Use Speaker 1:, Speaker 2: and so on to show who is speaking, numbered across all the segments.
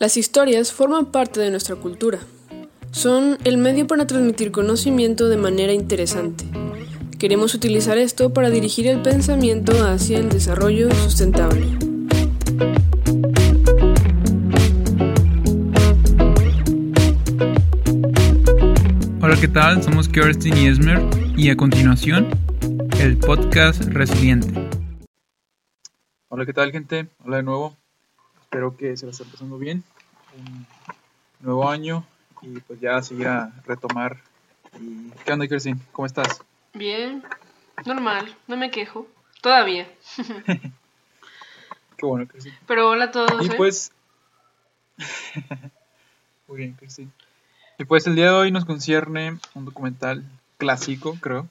Speaker 1: Las historias forman parte de nuestra cultura. Son el medio para transmitir conocimiento de manera interesante. Queremos utilizar esto para dirigir el pensamiento hacia el desarrollo sustentable.
Speaker 2: Hola, ¿qué tal? Somos Kerstin y Esmer y a continuación el podcast Resiliente.
Speaker 3: Hola, ¿qué tal gente? Hola de nuevo. Espero que se la estén pasando bien. Un nuevo año y pues ya seguir a retomar. Y, ¿Qué onda, Kerstin? ¿Cómo estás?
Speaker 1: Bien, normal, no me quejo. Todavía.
Speaker 3: Qué bueno, Kerstin.
Speaker 1: Pero hola a todos.
Speaker 3: Y
Speaker 1: ¿eh?
Speaker 3: pues. Muy bien, Kerstin. Y pues el día de hoy nos concierne un documental clásico, creo.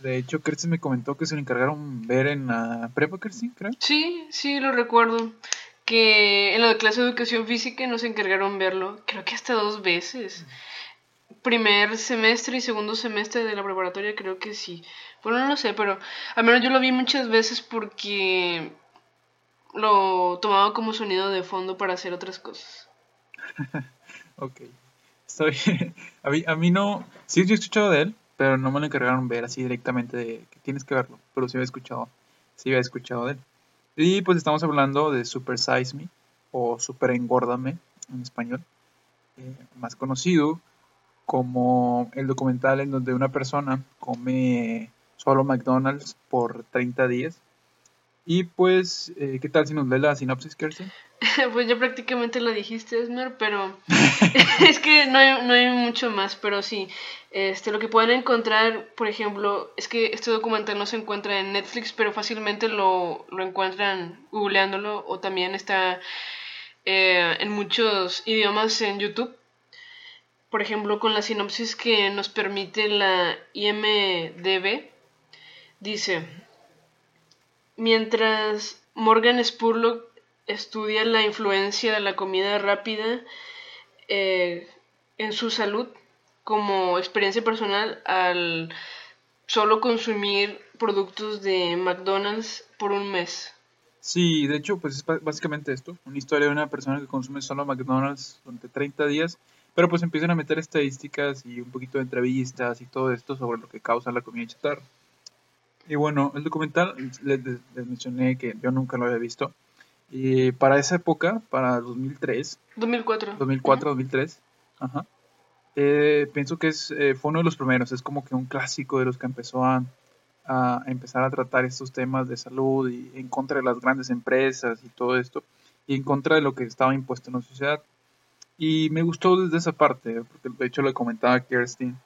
Speaker 3: De hecho, Kerstin me comentó que se lo encargaron ver en la prepa, Kerstin, creo.
Speaker 1: Sí, sí, lo recuerdo. Que en la clase de educación física nos encargaron verlo, creo que hasta dos veces. Primer semestre y segundo semestre de la preparatoria, creo que sí. Bueno, no lo sé, pero al menos yo lo vi muchas veces porque lo tomaba como sonido de fondo para hacer otras cosas.
Speaker 3: Ok. Bien. A mí, a mí no. Sí, yo he escuchado de él, pero no me lo encargaron ver así directamente de que tienes que verlo. Pero sí había escuchado. Sí había escuchado de él. Y pues estamos hablando de Super Size Me o Super Engórdame en español. eh, más conocido como el documental en donde una persona come solo McDonald's por 30 días. Y pues, eh, ¿qué tal si nos lee la sinopsis, Kirsten?
Speaker 1: Pues ya prácticamente lo dijiste, Esmer, pero es que no hay, no hay mucho más, pero sí, este, lo que pueden encontrar, por ejemplo, es que este documental no se encuentra en Netflix, pero fácilmente lo, lo encuentran googleándolo o también está eh, en muchos idiomas en YouTube. Por ejemplo, con la sinopsis que nos permite la IMDB, dice, mientras Morgan Spurlock estudia la influencia de la comida rápida eh, en su salud como experiencia personal al solo consumir productos de McDonald's por un mes.
Speaker 3: Sí, de hecho, pues es básicamente esto, una historia de una persona que consume solo McDonald's durante 30 días, pero pues empiezan a meter estadísticas y un poquito de entrevistas y todo esto sobre lo que causa la comida chatarra. Y bueno, el documental, les, les- mencioné que yo nunca lo había visto, y para esa época, para 2003,
Speaker 1: 2004.
Speaker 3: 2004, 2003, ajá, eh, pienso que es, eh, fue uno de los primeros, es como que un clásico de los que empezó a, a empezar a tratar estos temas de salud y en contra de las grandes empresas y todo esto, y en contra de lo que estaba impuesto en la sociedad. Y me gustó desde esa parte, porque de hecho le comentaba a Kerstin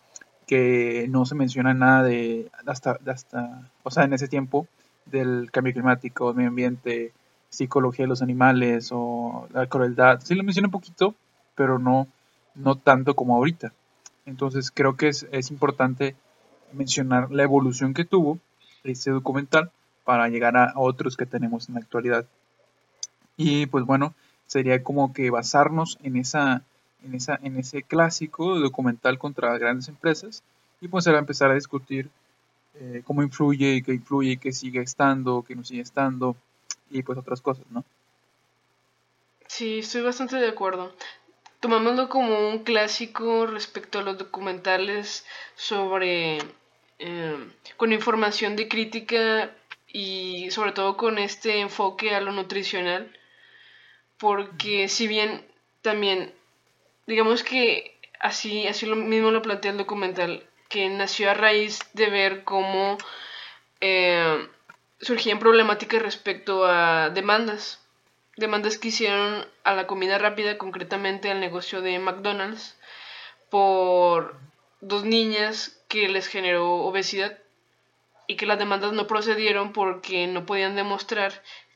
Speaker 3: que no se menciona nada de hasta, hasta, o sea, en ese tiempo, del cambio climático, medio ambiente, psicología de los animales o la crueldad. Sí lo menciona un poquito, pero no, no tanto como ahorita. Entonces creo que es, es importante mencionar la evolución que tuvo este documental para llegar a otros que tenemos en la actualidad. Y pues bueno, sería como que basarnos en esa, en esa, en ese clásico documental contra grandes empresas y pues era empezar a discutir eh, cómo influye y qué influye y qué sigue estando, qué no sigue estando y pues otras cosas, ¿no?
Speaker 1: Sí, estoy bastante de acuerdo. Tomámoslo como un clásico respecto a los documentales sobre eh, con información de crítica y sobre todo con este enfoque a lo nutricional, porque si bien también, digamos que así, así lo mismo lo plantea el documental, que nació a raíz de ver cómo eh, surgían problemáticas respecto a demandas demandas que hicieron a la comida rápida, concretamente al negocio de McDonald's, por dos niñas que les generó obesidad y que las demandas no procedieron porque no podían demostrar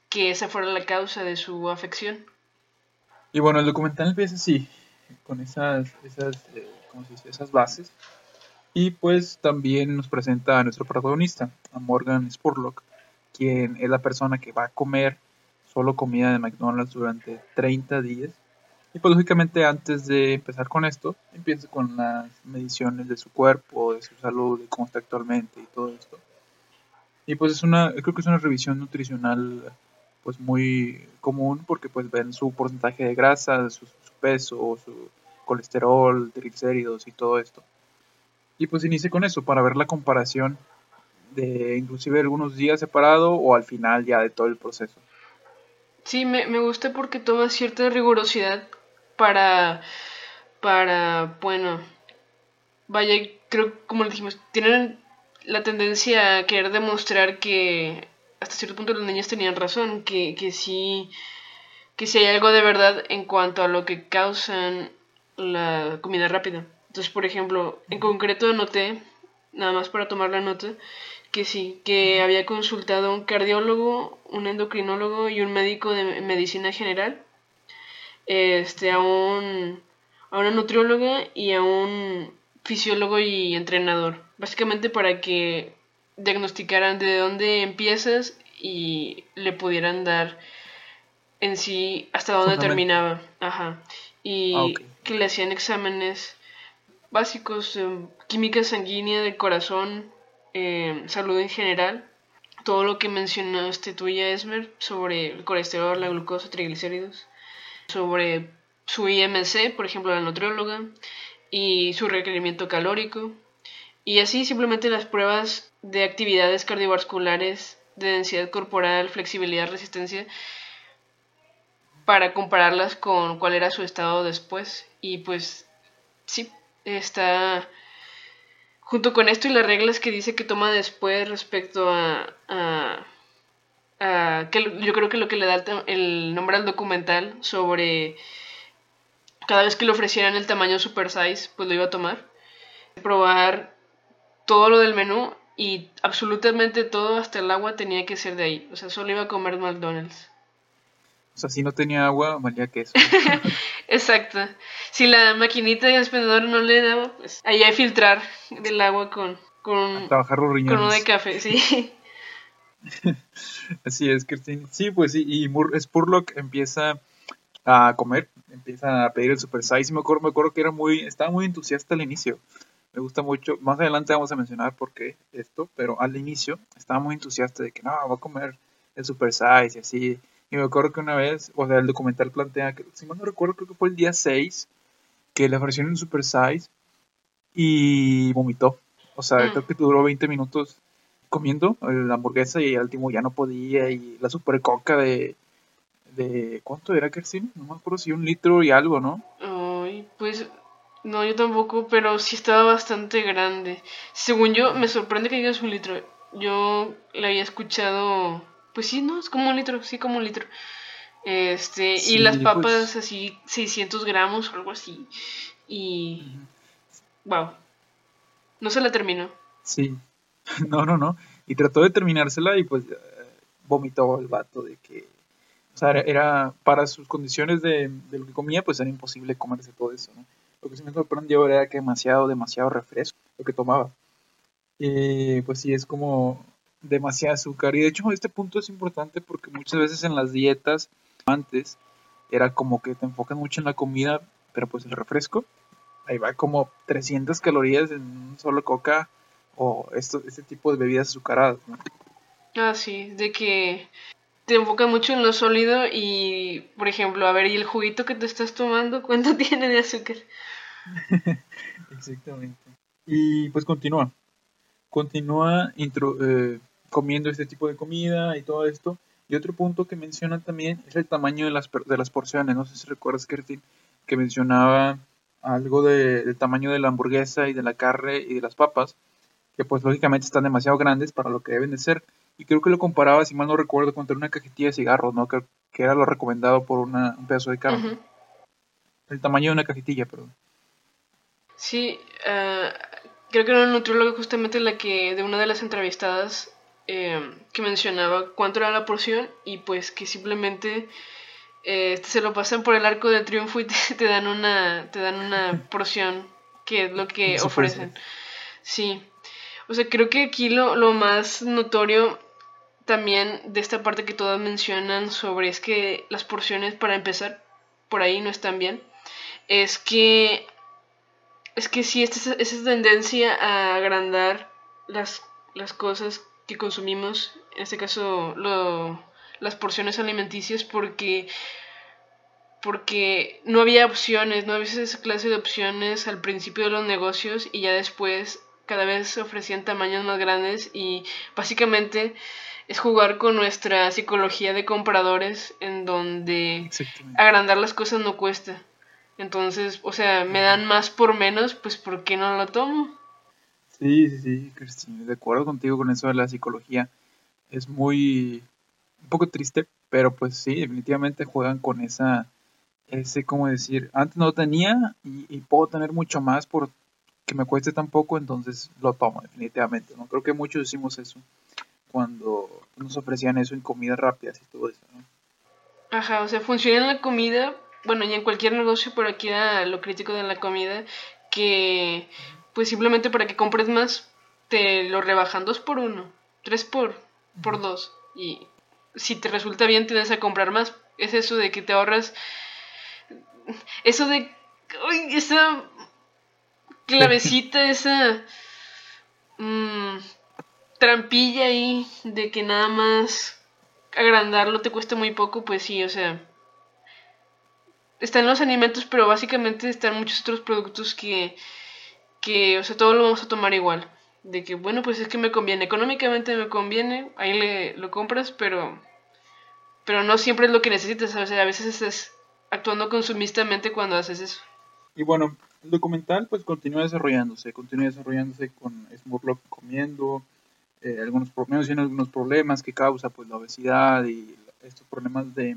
Speaker 1: que esa fuera la causa de su afección.
Speaker 3: Y bueno, el documental empieza así, con esas, esas, eh, ¿cómo esas bases. Y pues también nos presenta a nuestro protagonista, a Morgan Spurlock, quien es la persona que va a comer solo comida de McDonald's durante 30 días. Y pues lógicamente antes de empezar con esto, empieza con las mediciones de su cuerpo, de su salud, de cómo está actualmente y todo esto. Y pues es una, creo que es una revisión nutricional pues muy común porque pues ven su porcentaje de grasa, su, su peso, su colesterol, triglicéridos y todo esto. Y pues inicie con eso para ver la comparación de inclusive algunos días separado o al final ya de todo el proceso.
Speaker 1: Sí, me, me gusta porque toma cierta rigurosidad para, para, bueno, vaya, creo, como le dijimos, tienen la tendencia a querer demostrar que hasta cierto punto los niños tenían razón, que, que sí, que sí hay algo de verdad en cuanto a lo que causan la comida rápida. Entonces, por ejemplo, en concreto anoté, nada más para tomar la nota, que sí, que había consultado a un cardiólogo, un endocrinólogo y un médico de medicina general, este, a un, a una nutrióloga y a un fisiólogo y entrenador, básicamente para que diagnosticaran de dónde empiezas y le pudieran dar en sí hasta dónde terminaba. Ajá. Y ah, que le hacían exámenes básicos, química sanguínea del corazón, eh, salud en general, todo lo que mencionaste tú ya, Esmer, sobre el colesterol, la glucosa, triglicéridos, sobre su IMC, por ejemplo, la nutrióloga, y su requerimiento calórico, y así simplemente las pruebas de actividades cardiovasculares, de densidad corporal, flexibilidad, resistencia, para compararlas con cuál era su estado después. Y pues sí, está junto con esto y las reglas que dice que toma después respecto a, a, que yo creo que lo que le da el, nombre al documental sobre cada vez que le ofrecieran el tamaño super size, pues lo iba a tomar. Probar todo lo del menú y absolutamente todo, hasta el agua, tenía que ser de ahí. O sea, solo iba a comer McDonald's.
Speaker 3: O sea, si no tenía agua, valía queso.
Speaker 1: Exacto. Si la maquinita de expendedor no le daba, pues ahí hay filtrar del agua con, con,
Speaker 3: trabajar los riñones.
Speaker 1: con uno de café, sí.
Speaker 3: Así es, Christine. Sí, pues sí, y Spurlock empieza a comer, empieza a pedir el super size. Me acuerdo, me acuerdo que era muy, estaba muy entusiasta al inicio. Me gusta mucho. Más adelante vamos a mencionar por qué esto, pero al inicio estaba muy entusiasta de que no, va a comer el super size y así. Y me acuerdo que una vez, o sea, el documental plantea, que, si mal no recuerdo, creo que fue el día 6, que le ofrecieron un super size y vomitó. O sea, mm. creo que duró 20 minutos comiendo la hamburguesa y al último ya no podía. Y la super coca de, de ¿cuánto era, Kerstin? No me acuerdo si un litro y algo, ¿no?
Speaker 1: Ay, pues no, yo tampoco, pero sí estaba bastante grande. Según yo, me sorprende que digas un litro. Yo la había escuchado pues sí, ¿no? Es como un litro, sí, como un litro. Este, y las pues. papas así, 600 gramos o algo así. Y. Wow. No se la terminó.
Speaker 3: Sí. No, no, no. Y trató de terminársela y pues vomitó el vato de que. O sea, era, para sus condiciones de, de, lo que comía, pues era imposible comerse todo eso, ¿no? Lo que sí me sorprendió era que demasiado, demasiado refresco lo que tomaba. Y pues sí, es como demasiado azúcar. Y de hecho este punto es importante porque muchas veces en las dietas antes era como que te enfocas mucho en la comida, pero pues el refresco, ahí va como 300 calorías en un solo coca o esto, este tipo de bebidas azucaradas.
Speaker 1: Ah, sí, de que te enfoca mucho en lo sólido y, por ejemplo, a ver, ¿y el juguito que te estás tomando cuánto tiene de azúcar?
Speaker 3: Exactamente. Y pues continúa. Continúa intro, eh, comiendo este tipo de comida y todo esto. Y otro punto que menciona también es el tamaño de las, de las porciones. No sé si recuerdas, Kertin, que mencionaba algo del tamaño de la hamburguesa y de la carne y de las papas, que pues lógicamente están demasiado grandes para lo que deben de ser. Y creo que lo comparaba, si mal no recuerdo, contra una cajetilla de cigarros, ¿no? Que, que era lo recomendado por una, un pedazo de carne. El tamaño de una cajetilla, perdón.
Speaker 1: Sí, uh, creo que era una nutrióloga justamente la que de una de las entrevistadas Em, que mencionaba cuánto era la porción y pues que simplemente eh, se lo pasan por el arco de triunfo y te, dan una te dan una porción que es lo que ofrecen. Sí. O sea, creo que aquí lo, lo más notorio también de esta parte que todas mencionan sobre es que las porciones para empezar por ahí no están bien. Es que es que sí, esta, esa tendencia a agrandar las, las cosas que consumimos, en este caso lo, las porciones alimenticias porque porque no había opciones, no había esa clase de opciones al principio de los negocios y ya después cada vez se ofrecían tamaños más grandes y básicamente es jugar con nuestra psicología de compradores en donde agrandar las cosas no cuesta. Entonces, o sea, me dan más por menos, pues ¿por qué no lo tomo?
Speaker 3: Sí, sí, sí, Cristina, de acuerdo contigo con eso de la psicología. Es muy, un poco triste, pero pues sí, definitivamente juegan con esa, ese, como decir, antes no tenía y, puedo tener mucho más por que me cueste tan poco, entonces lo tomo definitivamente. ¿no? Creo que muchos decimos eso cuando nos ofrecían eso en comidas rápidas y todo eso. ¿no?
Speaker 1: Ajá, o sea, funciona en la comida, bueno, y en cualquier negocio, pero aquí era lo crítico de la comida, que pues simplemente para que compres más, te lo rebajan dos por uno, tres por, por dos, y si te resulta bien tienes a comprar más. Es eso de que te ahorras, eso de, uy, esa clavecita, esa mm, trampilla ahí de que nada más agrandarlo te cuesta muy poco, pues sí, o sea, están los alimentos, pero básicamente están muchos otros productos que, que, o sea, todo lo vamos a tomar igual. De que, bueno, pues es que me conviene, económicamente me conviene, ahí le, lo compras, pero, pero no siempre es lo que necesitas, o sea, a veces estás actuando consumistamente cuando haces eso.
Speaker 3: Y bueno, el documental pues continúa desarrollándose, continúa desarrollándose con Smurlock comiendo, eh, algunos problemas, algunos problemas que causa pues la obesidad y estos problemas de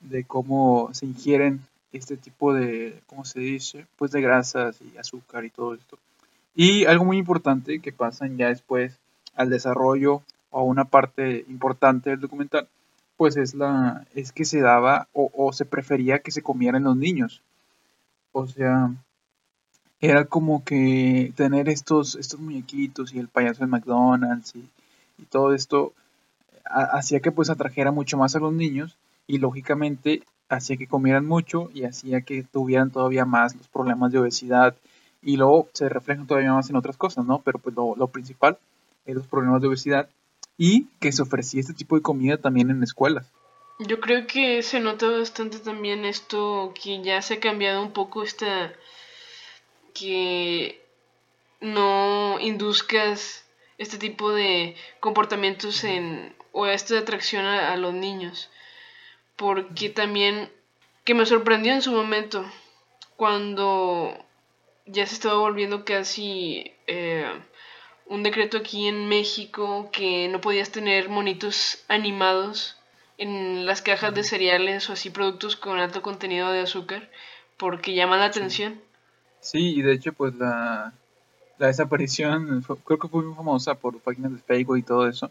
Speaker 3: de cómo se ingieren este tipo de, ¿cómo se dice? Pues de grasas y azúcar y todo esto. Y algo muy importante que pasan ya después al desarrollo o a una parte importante del documental, pues es la es que se daba o, se prefería que se comieran los niños. O sea, era como que tener estos, estos muñequitos y el payaso de McDonald's y, y todo esto hacía que pues atrajera mucho más a los niños y lógicamente hacía que comieran mucho y hacía que tuvieran todavía más los problemas de obesidad y luego se reflejan todavía más en otras cosas, ¿no? Pero pues lo, principal es los problemas de obesidad y que se ofrecía este tipo de comida también en escuelas.
Speaker 1: Yo creo que se nota bastante también esto que ya se ha cambiado un poco esta que no induzcas este tipo de comportamientos en o esta atracción a los niños porque también que me sorprendió en su momento cuando ya se estaba volviendo casi eh, un decreto aquí en México que no podías tener monitos animados en las cajas de cereales o así productos con alto contenido de azúcar porque llaman la atención.
Speaker 3: Sí, y de hecho pues la, la desaparición, creo que fue muy famosa por páginas de Facebook y todo eso,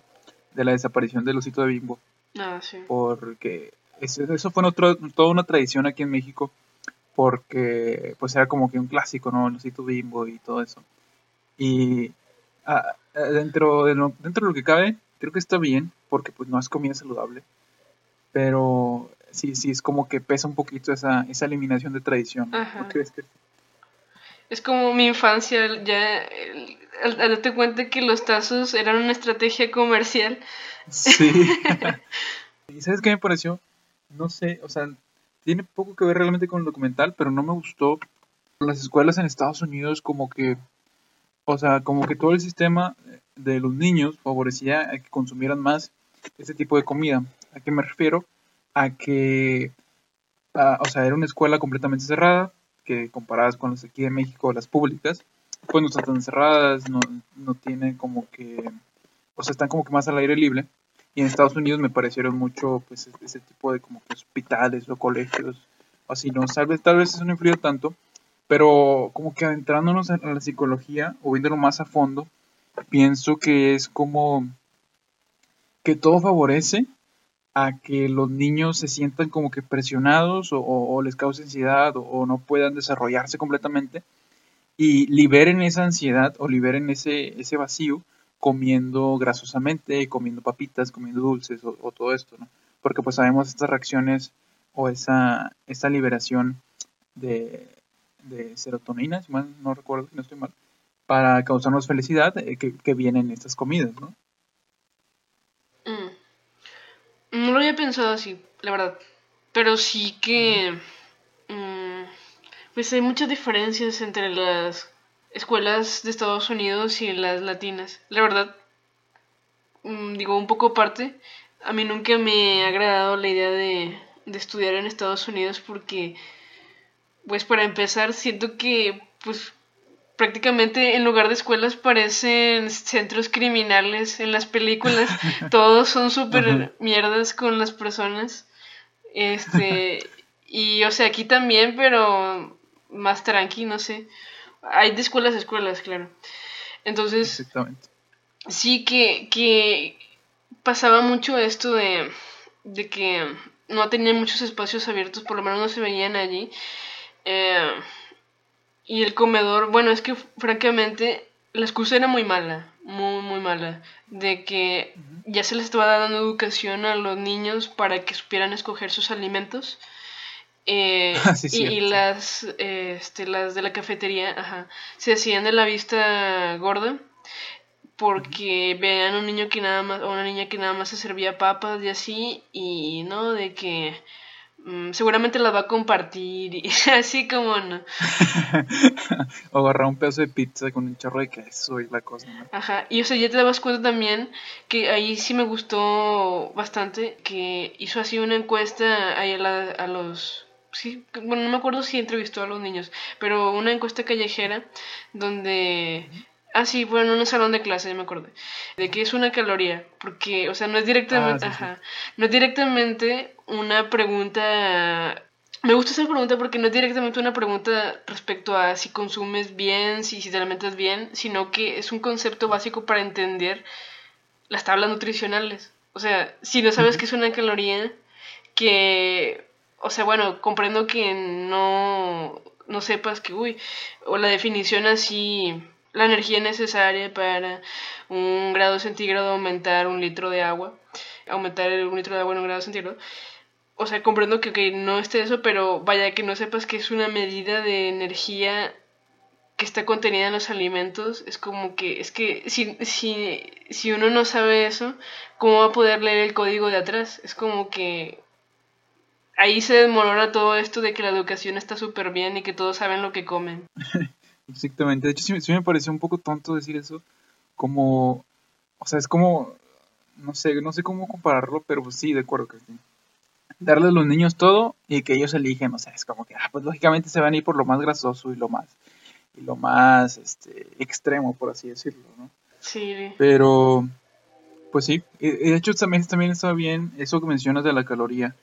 Speaker 3: de la desaparición del osito de bimbo.
Speaker 1: Ah, sí.
Speaker 3: Porque eso, fue toda una tradición aquí en México, porque pues era como que un clásico, ¿no? El osito bimbo y todo eso. Y ah, ah, dentro, de lo, dentro de lo que cabe, creo que está bien, porque pues no es comida saludable, pero sí, sí, es como que pesa un poquito esa, esa eliminación de tradición. crees que...
Speaker 1: Es como mi infancia, ya al, darte cuenta que los tazos eran una estrategia comercial.
Speaker 3: Sí. ¿Y sabes qué me pareció? No sé, o sea, tiene poco que ver realmente con el documental, pero no me gustó. Las escuelas en Estados Unidos como que, o sea, como que todo el sistema de los niños favorecía a que consumieran más este tipo de comida. ¿A qué me refiero? A que, o sea, era una escuela completamente cerrada, que comparadas con las aquí de México, las públicas, pues no están tan cerradas, no, no tienen como que, o sea, están como que más al aire libre y en Estados Unidos me parecieron mucho pues ese tipo de como hospitales o colegios o así no tal vez tal vez eso no influye tanto pero como que adentrándonos en la psicología o viéndolo más a fondo pienso que es como que todo favorece a que los niños se sientan como que presionados o, les cause ansiedad o, no puedan desarrollarse completamente y liberen esa ansiedad o liberen ese, ese vacío comiendo grasosamente, comiendo papitas, comiendo dulces o, todo esto, ¿no? Porque pues sabemos estas reacciones o esa, liberación de, serotonina, si mal no recuerdo, si no estoy mal, para causarnos felicidad eh, que, que, vienen estas comidas, ¿no?
Speaker 1: Mm. No lo había pensado así, la verdad. Pero sí que... Mm, pues hay muchas diferencias entre las escuelas de Estados Unidos y las latinas. La verdad, mm, digo un poco aparte, a mí nunca me ha agradado la idea de, de estudiar en Estados Unidos porque, pues para empezar, siento que pues prácticamente en lugar de escuelas parecen centros criminales en las películas. Todos son súper mierdas con las personas. Este, y o sea, aquí también, pero más tranqui, no sé. Hay de escuelas a escuelas, claro. Entonces, sí que, que pasaba mucho esto de, de que no tenían muchos espacios abiertos, por lo menos no se veían allí. Eh, y el comedor, bueno, es que francamente la excusa era muy mala, muy, muy mala, de que ya se les estaba dando educación a los niños para que supieran escoger sus alimentos. Eh, ah, y, las, este, las de la cafetería ajá, se hacían de la vista gorda porque vean un niño que nada más o una niña que nada más se servía papas y así y no de que Mm, seguramente las va a compartir y así como no.
Speaker 3: o agarrar un pedazo de pizza con un chorro de queso y la cosa.
Speaker 1: Ajá, y o sea, ya te dabas cuenta también que ahí sí me gustó bastante que hizo así una encuesta ahí a, a los sí, bueno, no me acuerdo si entrevistó a los niños, pero una encuesta callejera donde Ah, sí, bueno, en un salón de clase, ya me acordé. De que es una caloría, porque, o sea, no es directamente, ah, ajá, no es directamente una pregunta me gusta esa pregunta porque no es directamente una pregunta respecto a si consumes bien, si, si te alimentas bien, sino que es un concepto básico para entender las tablas nutricionales. O sea, si no sabes qué es una caloría, que, o sea, bueno, comprendo que no, no sepas que, uy, o la definición así la energía necesaria para un grado centígrado aumentar un litro de agua, aumentar un litro de agua en un grado centígrado. O sea, comprendo que no esté eso, pero vaya que no sepas que es una medida de energía que está contenida en los alimentos, es como que, es que si, si, si uno no sabe eso, ¿cómo va a poder leer el código de atrás? Es como que ahí se desmorona todo esto de que la educación está súper bien y que todos saben lo que comen.
Speaker 3: Exactamente. De hecho, sí, me pareció un poco tonto decir eso. Como, o sea, es como, no sé, no sé cómo compararlo, pero pues sí, de acuerdo, Cristina. Darle a los niños todo y que ellos eligen, o sea, es como que, ah, pues lógicamente se van a ir por lo más grasoso y lo más, y lo más, este, extremo, por así decirlo, ¿no?
Speaker 1: Sí.
Speaker 3: Pero, pues sí, de hecho también, también está bien eso que mencionas de la caloría,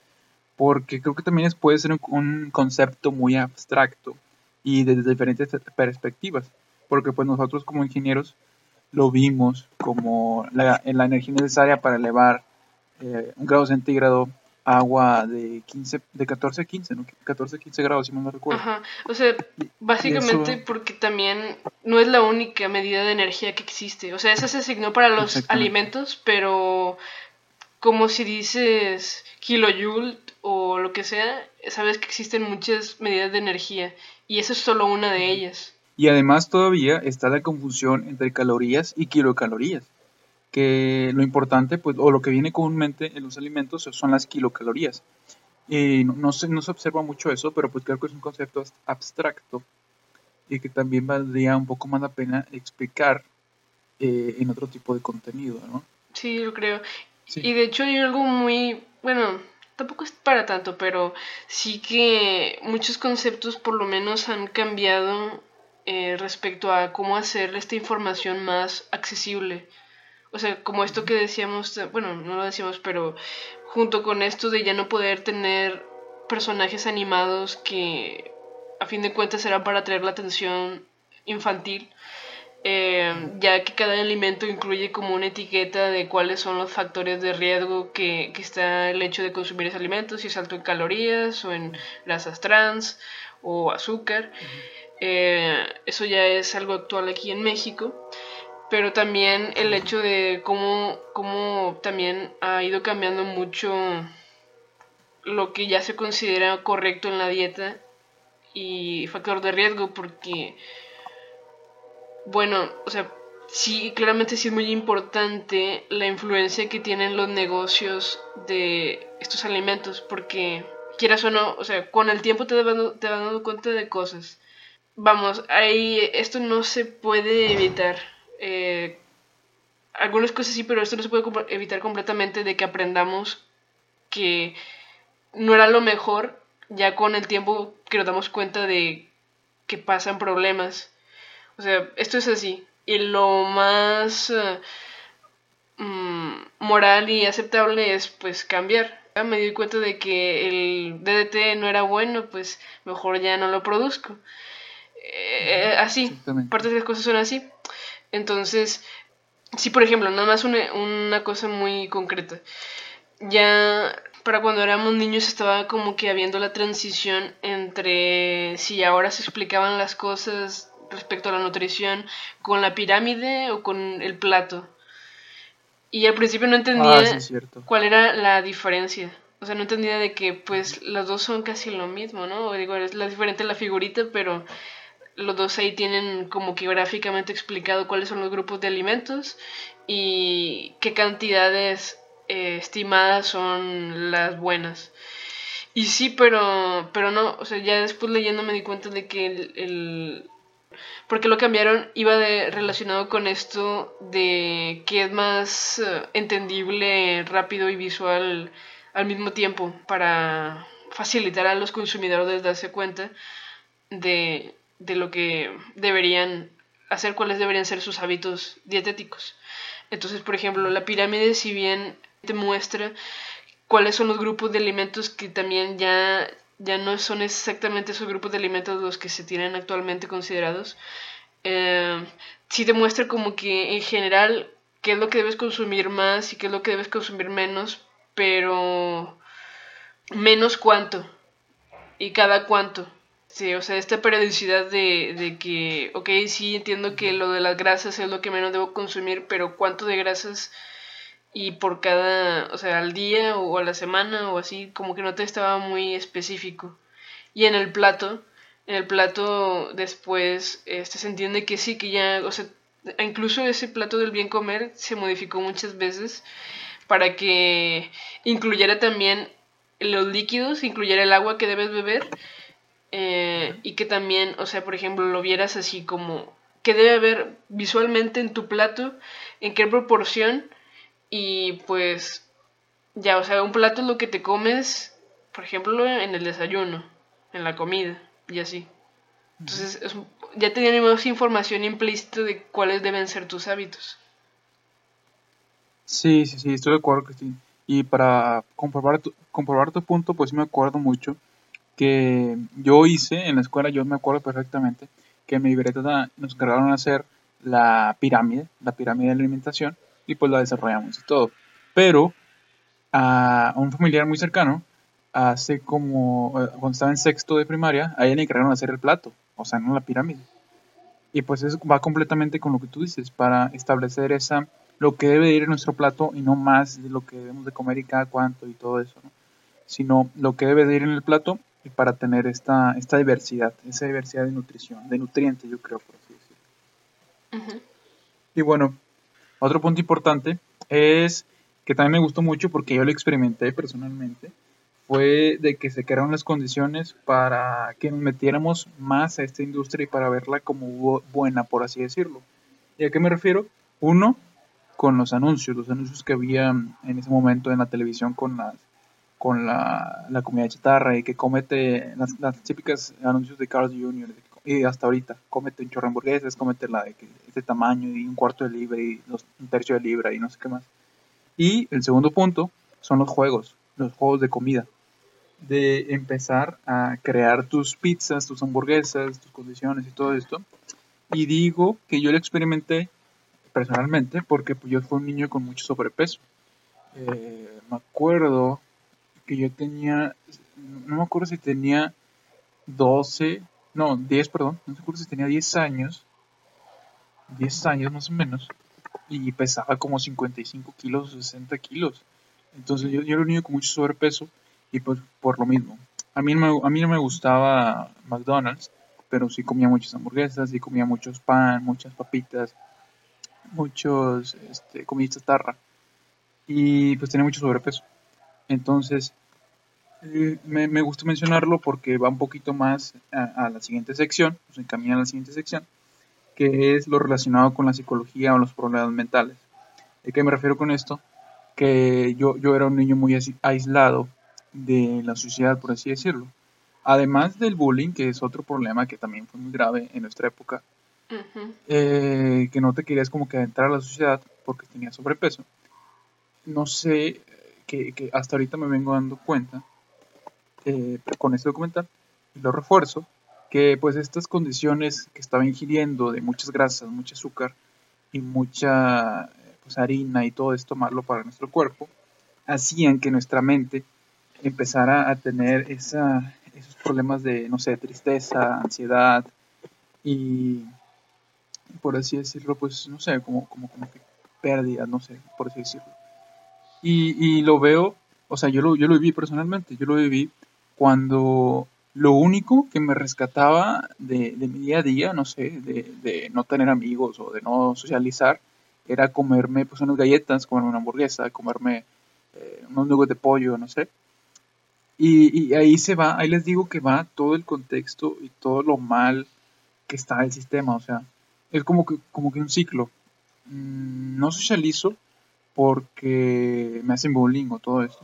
Speaker 3: porque creo que también puede ser un concepto muy abstracto y desde diferentes perspectivas, porque pues nosotros como ingenieros lo vimos como la, la energía necesaria para elevar eh, un grado centígrado agua de 15, de 14 a 15, ¿no? 14 a 15 grados, si no me recuerdo.
Speaker 1: Ajá, o sea, básicamente porque también no es la única medida de energía que existe, o sea, esa se asignó para los alimentos, pero como si dices kilojoule o lo que sea, sabes que existen muchas medidas de energía y esa es solo una de ellas.
Speaker 3: Y además todavía está la confusión entre calorías y kilocalorías, que lo importante, pues, o lo que viene comúnmente en los alimentos son las kilocalorías. Y no, se, no se observa mucho eso, pero pues creo que es un concepto abstracto y que también valdría un poco más la pena explicar eh, en otro tipo de contenido, ¿no?
Speaker 1: Sí, yo creo. Y de hecho hay algo muy, bueno, tampoco es para tanto, pero sí que muchos conceptos por lo menos han cambiado eh, respecto a cómo hacer esta información más accesible. O sea, como esto que decíamos, bueno, no lo decíamos, pero junto con esto de ya no poder tener personajes animados que a fin de cuentas eran para atraer la atención infantil, eh, ya que cada alimento incluye como una etiqueta de cuáles son los factores de riesgo que, que está el hecho de consumir ese alimento, si es alto en calorías o en grasas trans o azúcar. Eh, eso ya es algo actual aquí en México. Pero también el hecho de cómo, cómo también ha ido cambiando mucho lo que ya se considera correcto en la dieta y factor de riesgo porque bueno, o sea, sí, claramente sí es muy importante la influencia que tienen los negocios de estos alimentos, porque quieras o no, o sea, con el tiempo te vas, te dando cuenta de cosas. Vamos, ahí esto no se puede evitar. Eh, algunas cosas sí, pero esto no se puede evitar completamente de que aprendamos que no era lo mejor, ya con el tiempo que nos damos cuenta de que pasan problemas. O sea, esto es así. Y lo más eh, mm, moral y aceptable es pues cambiar. Me di cuenta de que el DDT no era bueno, pues mejor ya no lo produzco. Eh, así, partes de las cosas son así. Entonces, sí, por ejemplo, nada más una, una cosa muy concreta. Ya para cuando éramos niños estaba como que habiendo la transición entre si ahora se explicaban las cosas respecto a la nutrición con la pirámide o con el plato. Y al principio no entendía
Speaker 3: ah,
Speaker 1: cuál era la diferencia. O sea, no entendía de que pues las dos son casi lo mismo, ¿no? digo, es la diferente la figurita, pero los dos ahí tienen como que gráficamente explicado cuáles son los grupos de alimentos y qué cantidades eh, estimadas son las buenas. Y sí, pero, pero no, o sea, ya después leyendo me di cuenta de que el, porque lo cambiaron iba relacionado con esto de que es más eh, entendible, rápido y visual al mismo tiempo para facilitar a los consumidores darse cuenta de, de lo que deberían hacer, cuáles deberían ser sus hábitos dietéticos. Entonces, por ejemplo, la pirámide, si bien te muestra cuáles son los grupos de alimentos que también ya, ya no son exactamente esos grupos de alimentos los que se tienen actualmente considerados, eh, sí te muestra como que en general qué es lo que debes consumir más y qué es lo que debes consumir menos, pero menos cuánto y cada cuánto. Sí, o sea, esta periodicidad de, de que, ok, sí entiendo que lo de las grasas es lo que menos debo consumir, pero cuánto de grasas y por cada, o sea, al día o a la semana o así, como que no te estaba muy específico. Y en el plato, en el plato después este, se entiende que sí, que ya, o sea, incluso ese plato del bien comer se modificó muchas veces para que incluyera también los líquidos, incluyera el agua que debes beber eh, y que también, o sea, por ejemplo, lo vieras así como que debe haber visualmente en tu plato, en qué proporción y pues ya, o sea, un plato es lo que te comes, por ejemplo, en el desayuno, en la comida y así. Entonces, ya tenemos información implícita de cuáles deben ser tus hábitos.
Speaker 3: Sí, sí, sí, estoy de acuerdo, Cristina. Y para comprobar tu, comprobar tu punto, pues sí me acuerdo mucho que yo hice en la escuela, yo me acuerdo perfectamente, que en mi libreta nos encargaron hacer la pirámide, la pirámide de alimentación, y pues la desarrollamos y todo. Pero a un familiar muy cercano, hace como, eh, cuando estaba en sexto de primaria, a ella le encargaron hacer el plato, o sea, no la pirámide. Y pues eso va completamente con lo que tú dices, para establecer esa, lo que debe ir en nuestro plato y no más de lo que debemos de comer y cada cuánto y todo eso, ¿no? sino lo que debe de ir en el plato y para tener esta, esta diversidad, esa diversidad de nutrición, de nutrientes, yo creo, por así decirlo. Y bueno, otro punto importante es que también me gustó mucho porque yo lo experimenté personalmente, fue de que se crearon las condiciones para que nos metiéramos más a esta industria y para verla como buena, por así decirlo. ¿Y a qué me refiero? Uno, con los anuncios, los anuncios que había en ese momento en la televisión con las con la, la comida chatarra y que comete las, las, típicas anuncios de Carl Jr. y hasta ahorita, comete un chorro de hamburguesas, comete la de este tamaño y un cuarto de libra y un tercio de libra y no sé qué más. Y el segundo punto son los juegos, los juegos de comida. De empezar a crear tus pizzas, tus hamburguesas, tus condiciones y todo esto. Y digo que yo lo experimenté personalmente porque pues, yo fui un niño con mucho sobrepeso. Eh, me acuerdo que yo tenía, no me acuerdo si tenía 12, no, 10, perdón, no me acuerdo si tenía 10 años, 10 años más o menos, y pesaba como 55 kilos, 60 kilos. Entonces yo, yo era un niño con mucho sobrepeso y pues por lo mismo. A mí, a mí no me gustaba McDonald's, pero sí comía muchas hamburguesas, sí comía muchos pan, muchas papitas. muchos este, comida tarra y pues tenía mucho sobrepeso. Entonces, me, me, gusta mencionarlo porque va un poquito más a, la siguiente sección, se encamina a la siguiente sección, que es lo relacionado con la psicología o los problemas mentales. ¿De qué me refiero con esto? Que yo, yo era un niño muy aislado de la sociedad, por así decirlo. Además del bullying, que es otro problema que también fue muy grave en nuestra época, eh, que no te querías como que adentrar a la sociedad porque tenías sobrepeso. No sé, que, que hasta ahorita me vengo dando cuenta eh, con este documental y lo refuerzo, que pues estas condiciones que estaba ingiriendo de muchas grasas, mucho azúcar y mucha pues, harina y todo esto malo para nuestro cuerpo, hacían que nuestra mente empezara a tener esos problemas de, no sé, tristeza, ansiedad y, por así decirlo, pues, no sé, como, como, como que pérdida, no sé, por así decirlo. Y, y lo veo, o sea, yo lo, yo lo viví personalmente, yo lo viví cuando lo único que me rescataba de, mi día a día, no sé, de, no tener amigos o de no socializar, era comerme pues unas galletas, comerme una hamburguesa, comerme eh, unos nubes de pollo, no sé. Y, y, ahí se va, ahí les digo que va todo el contexto y todo lo mal que está el sistema, o sea, es como que, como que un ciclo. Mm, no socializo porque me hacen bullying o todo eso.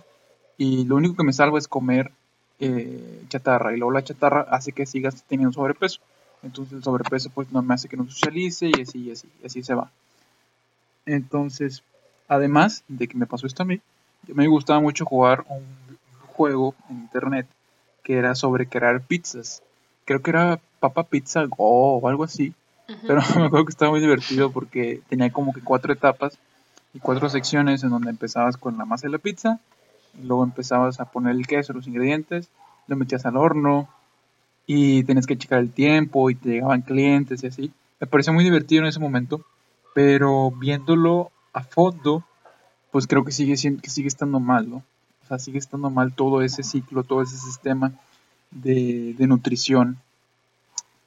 Speaker 3: Y lo único que me salva es comer eh, chatarra y luego la chatarra hace que sigas teniendo sobrepeso. Entonces el sobrepeso pues no me hace que no socialice y así y así, y así se va. Entonces, además de que me pasó esto a mí, me gustaba mucho jugar un juego en internet que era sobre crear pizzas. Creo que era Papa Pizza Go o algo así. Pero me acuerdo que estaba muy divertido porque tenía como que cuatro etapas y cuatro secciones en donde empezabas con la masa de la pizza, luego empezabas a poner el queso, los ingredientes, lo metías al horno y tenías que checar el tiempo y te llegaban clientes y así. Me pareció muy divertido en ese momento, pero viéndolo a fondo, pues creo que sigue, que sigue estando mal, ¿no? O sea, sigue estando mal todo ese ciclo, todo ese sistema de, de nutrición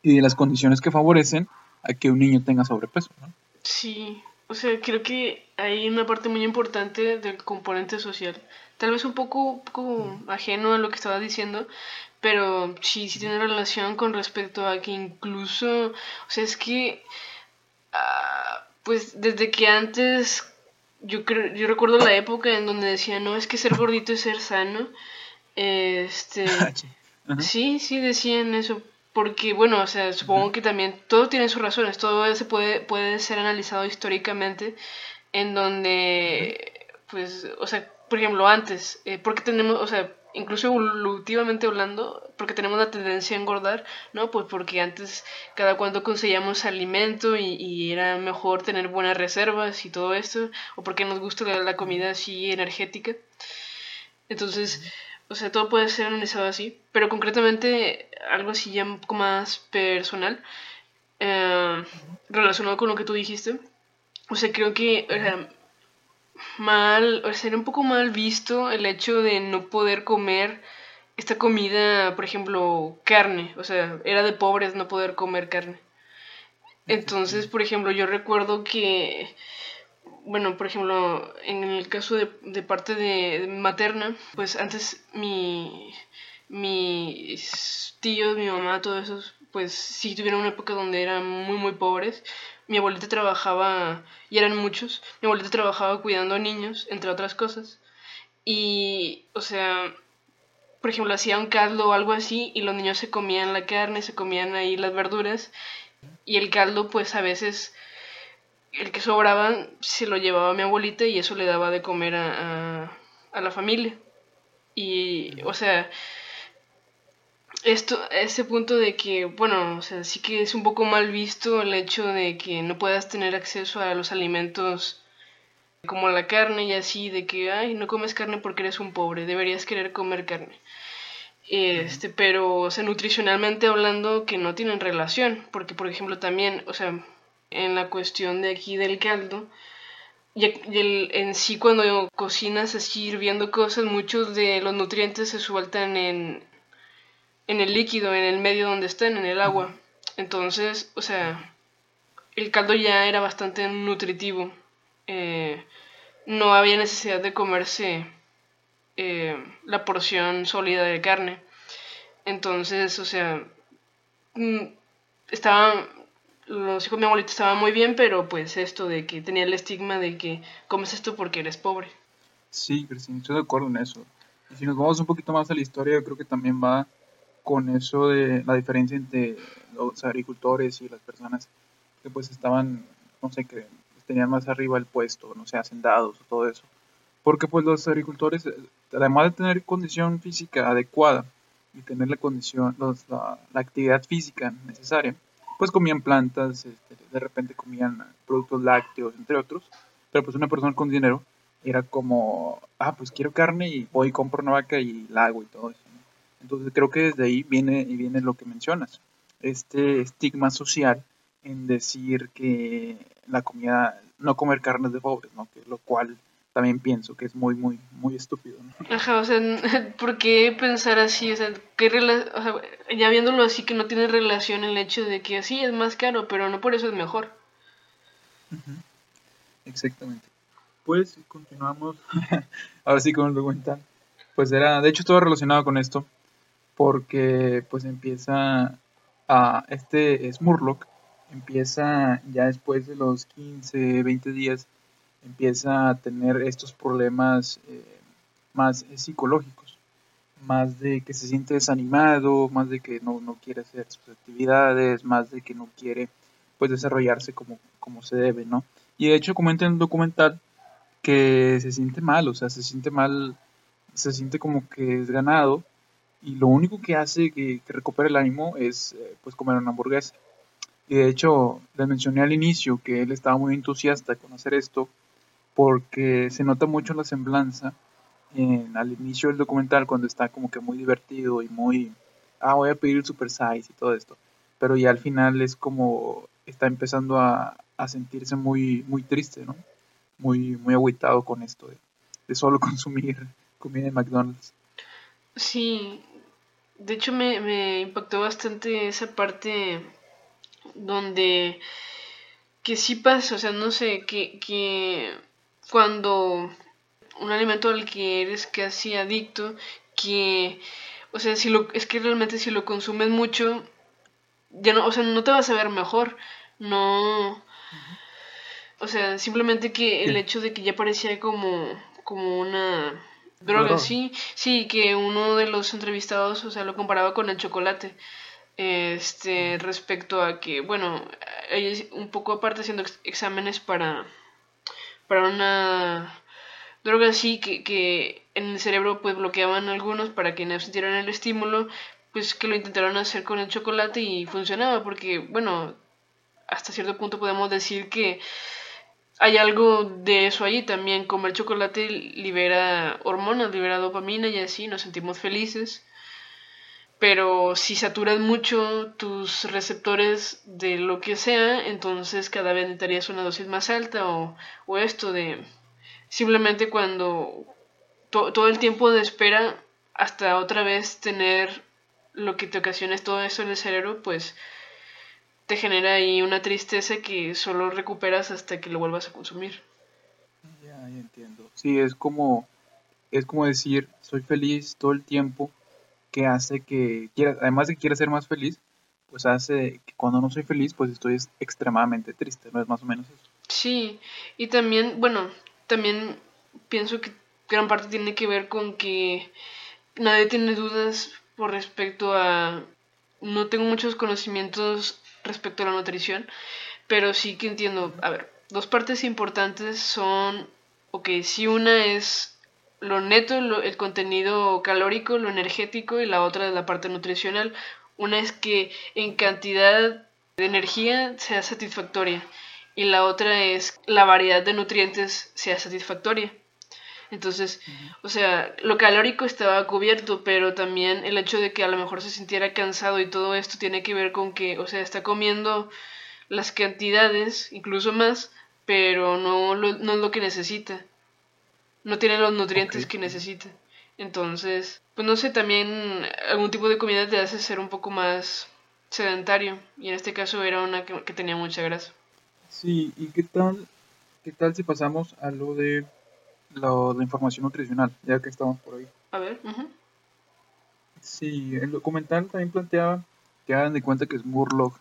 Speaker 3: y de las condiciones que favorecen a que un niño tenga sobrepeso, ¿no?
Speaker 1: Sí, o sea, creo que hay una parte muy importante del componente social. Tal vez un poco, poco ajeno a lo que estaba diciendo, pero sí, sí tiene relación con respecto a que incluso, o sea, es que, ah, pues desde que antes, yo, creo, yo recuerdo la época en donde decían, no, es que ser gordito es ser sano. Este, sí, sí decían eso, porque bueno, o sea, supongo que también todo tiene sus razones, todo se puede, puede ser analizado históricamente, en donde, pues, o sea, por ejemplo, antes, eh, porque tenemos, o sea, incluso evolutivamente hablando, porque tenemos la tendencia a engordar, ¿no? Pues porque antes cada cuando conseguíamos alimento y, era mejor tener buenas reservas y todo esto, o porque nos gusta la comida así energética. Entonces, o sea, todo puede ser analizado así, pero concretamente algo así ya un poco más personal, eh, relacionado con lo que tú dijiste. O sea, creo que mal, o sea, un poco mal visto el hecho de no poder comer esta comida, por ejemplo, carne. O sea, era de pobres no poder comer carne. Entonces, por ejemplo, yo recuerdo que bueno, por ejemplo, en el caso de, de parte de, materna, pues antes mi, mis tíos, mi mamá, todos esos, pues sí tuvieron una época donde eran muy, muy pobres. Mi abuelita trabajaba, y eran muchos, mi abuelita trabajaba cuidando a niños, entre otras cosas. Y, o sea, por ejemplo, hacía un caldo o algo así y los niños se comían la carne, se comían ahí las verduras y el caldo pues a veces el que sobraba se lo llevaba a mi abuelita y eso le daba de comer a, a, la familia. Y, o sea, esto, ese punto de que, bueno, o sea, sí que es un poco mal visto el hecho de que no puedas tener acceso a los alimentos como la carne y así, de que, ay, no comes carne porque eres un pobre, deberías querer comer carne. Este, pero, o sea, nutricionalmente hablando, que no tienen relación, porque, por ejemplo, también, o sea, en la cuestión de aquí del caldo. Y, el, en sí cuando cocinas así hirviendo cosas, muchos de los nutrientes se sueltan en, en el líquido, en el medio donde están, en el agua. Entonces, o sea, el caldo ya era bastante nutritivo. Eh, no había necesidad de comerse eh, la porción sólida de carne. Entonces, o sea, mm, estaban, los hijos de mi abuelita estaban muy bien, pero pues esto de que tenía el estigma de que comes esto porque eres pobre.
Speaker 3: Sí, Cristina, estoy de acuerdo en eso. Y si nos vamos un poquito más a la historia, yo creo que también va con eso de la diferencia entre los agricultores y las personas que pues estaban, no sé, que tenían más arriba el puesto, no sé, hacendados o todo eso. Porque pues los agricultores, además de tener condición física adecuada y tener la condición, la, actividad física necesaria, pues comían plantas, este, de repente comían productos lácteos, entre otros. Pero pues una persona con dinero era como, ah, pues quiero carne y voy y compro una vaca y la hago y todo eso. Entonces creo que desde ahí viene, y viene lo que mencionas, este estigma social en decir que la comida, no comer carnes de pobres, ¿no? Que lo cual también pienso que es muy, muy, muy estúpido, ¿no?
Speaker 1: Ajá, o sea, ¿por qué pensar así? O sea, ¿qué o sea, ya viéndolo así que no tiene relación el hecho de que así es más caro, pero no por eso es mejor.
Speaker 3: Exactamente. Pues continuamos, ahora sí con el documental. Pues era, de hecho todo relacionado con esto, porque pues empieza a, este Smurlock, empieza ya después de los 15, 20 días, empieza a tener estos problemas eh, más psicológicos, más de que se siente desanimado, más de que no, no, quiere hacer sus actividades, más de que no quiere pues desarrollarse como, como se debe, ¿no? Y de hecho comenta en un documental que se siente mal, o sea, se siente mal, se siente como que es ganado y lo único que hace que, que recupere el ánimo es eh, pues comer una hamburguesa. Y de hecho, les mencioné al inicio que él estaba muy entusiasta con hacer esto porque se nota mucho la semblanza en, al inicio del documental cuando está como que muy divertido y muy, ah, voy a pedir el super size y todo esto. Pero ya al final es como está empezando a, a sentirse muy, muy triste, ¿no? Muy, muy agüitado con esto de, de solo consumir comida de McDonald's.
Speaker 1: Sí, de hecho me, me impactó bastante esa parte donde que sí pasa, o sea, no sé, que, que cuando un alimento al que eres casi adicto, que, o sea, si lo, es que realmente si lo consumes mucho, ya no, o sea, no te vas a ver mejor, no, o sea, simplemente que el hecho de que ya parecía como, como una droga, sí, sí, que uno de los entrevistados, o sea, lo comparaba con el chocolate, este, respecto a que, bueno, un poco aparte haciendo exámenes para, para una droga así que, que en el cerebro pues bloqueaban algunos para que no sintieran el estímulo, pues que lo intentaron hacer con el chocolate y funcionaba, porque, bueno, hasta cierto punto podemos decir que hay algo de eso ahí también. Comer chocolate libera hormonas, libera dopamina y así nos sentimos felices. Pero si saturas mucho tus receptores de lo que sea, entonces cada vez necesitarías una dosis más alta o, o esto de simplemente cuando todo el tiempo de espera hasta otra vez tener lo que te ocasiona todo eso en el cerebro, pues te genera ahí una tristeza que solo recuperas hasta que lo vuelvas a consumir.
Speaker 3: Ya, ya entiendo. Sí, es como, es como decir, soy feliz todo el tiempo, que hace que quiera, además de que quiera ser más feliz, pues hace que cuando no soy feliz, pues estoy extremadamente triste, ¿no es más o menos eso?
Speaker 1: Sí, y también, bueno, también pienso que gran parte tiene que ver con que nadie tiene dudas por respecto a no tengo muchos conocimientos respecto a la nutrición, pero sí que entiendo, a ver, dos partes importantes son, ok, si una es lo neto, el contenido calórico, lo energético, y la otra es la parte nutricional. Una es que en cantidad de energía sea satisfactoria y la otra es la variedad de nutrientes sea satisfactoria. Entonces, o sea, lo calórico estaba cubierto, pero también el hecho de que a lo mejor se sintiera cansado y todo esto tiene que ver con que, o sea, está comiendo las cantidades, incluso más, pero no, no es lo que necesita. No tiene los nutrientes que necesita. Entonces, pues no sé, también algún tipo de comida te hace ser un poco más sedentario. Y en este caso era una que, tenía mucha grasa.
Speaker 3: Sí, ¿y qué tal, qué tal si pasamos a lo de lo, la información nutricional, ya que estamos por ahí?
Speaker 1: A ver. ujú.
Speaker 3: Sí, el documental también planteaba que hagan de cuenta que Smurlock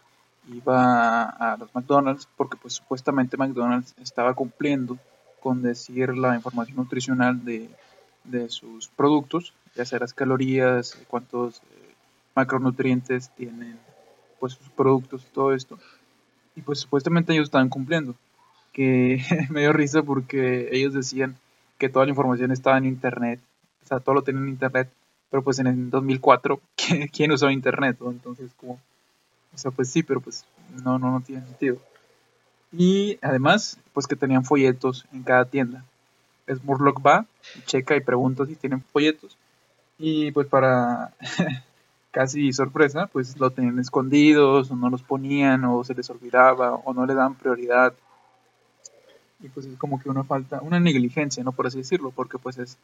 Speaker 3: iba a los McDonald's porque pues supuestamente McDonald's estaba cumpliendo decir la información nutricional de, de sus productos, ya sea las calorías, cuántos eh, macronutrientes tienen pues sus productos todo esto. Y pues supuestamente ellos estaban cumpliendo, que me dio risa porque ellos decían que toda la información estaba en internet, o sea, todo lo tenían en internet, pero pues en el 2004, ¿qui- ¿quién usaba internet? Entonces, como, o sea, pues sí, pero pues no, no, no tiene sentido. Y además, pues que tenían folletos en cada tienda. Smurlock va, checa y pregunta si tienen folletos. Y pues para casi sorpresa, pues lo tenían escondidos, o no los ponían, o se les olvidaba, o no le dan prioridad. Y pues es como que una falta, una negligencia, ¿no? Por así decirlo, porque pues es,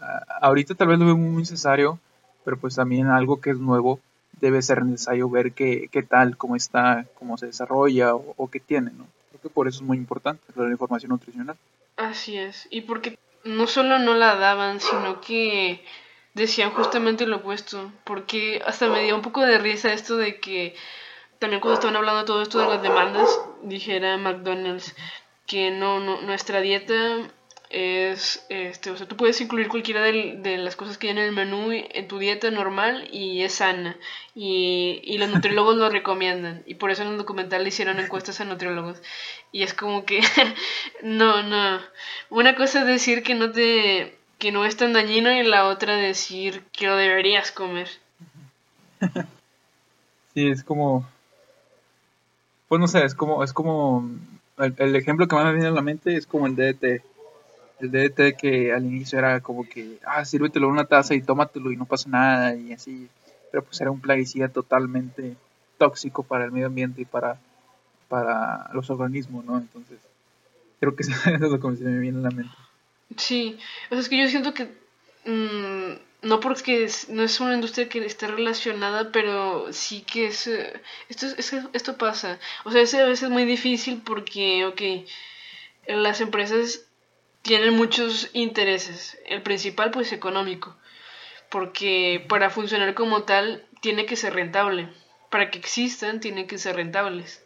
Speaker 3: ah, ahorita tal vez lo veo muy necesario, pero pues también algo que es nuevo debe ser necesario ver qué, qué tal, cómo está, cómo se desarrolla o, qué tiene, ¿no? Creo que por eso es muy importante la información nutricional.
Speaker 1: Así es. Y porque no solo no la daban, sino que decían justamente lo opuesto. Porque hasta me dio un poco de risa esto de que también cuando estaban hablando todo esto de las demandas, dijera McDonald's que no, no nuestra dieta es, este, o sea, tú puedes incluir cualquiera del- de, las cosas que hay en el menú en tu dieta normal y es sana. Y, y los nutriólogos lo recomiendan. Y por eso en el documental le hicieron encuestas a nutriólogos. Y es como que, no, no. Una cosa es decir que no te, que no es tan dañino y la otra decir que lo deberías comer.
Speaker 3: Sí, es como, pues no sé, es como, es como, el, el ejemplo que más me viene a la mente es como el DDT. El DDT que al inicio era como que, ah, sírvetelo una taza y tómatelo y no pasa nada y así. Pero pues era un plaguicida totalmente tóxico para el medio ambiente y para, para los organismos, ¿no? Entonces, creo que eso es lo que me viene a la mente.
Speaker 1: Sí, o sea, es que yo siento que mm, no porque es- no es una industria que esté relacionada, pero sí que es, eh, esto, es, es- esto pasa. O sea, es a veces muy difícil porque, ok, las empresas tienen muchos intereses. El principal, pues, económico. Porque para funcionar como tal, tiene que ser rentable. Para que existan, tienen que ser rentables.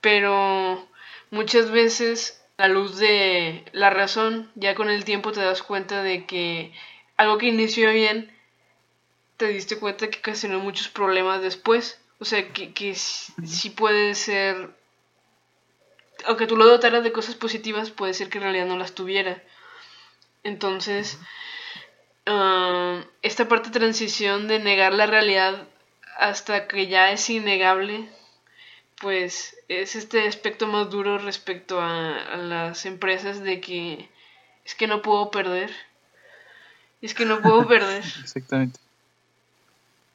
Speaker 1: Pero muchas veces, a la luz de la razón, ya con el tiempo te das cuenta de que algo que inició bien, te diste cuenta que ocasionó muchos problemas después. O sea, que, que sí sí puede ser aunque tú lo dotaras de cosas positivas, puede ser que en realidad no las tuviera. Entonces, ah, esta parte de transición de negar la realidad hasta que ya es innegable, pues es este aspecto más duro respecto a, a las empresas de que es que no puedo perder. Es que no puedo perder.
Speaker 3: Exactamente.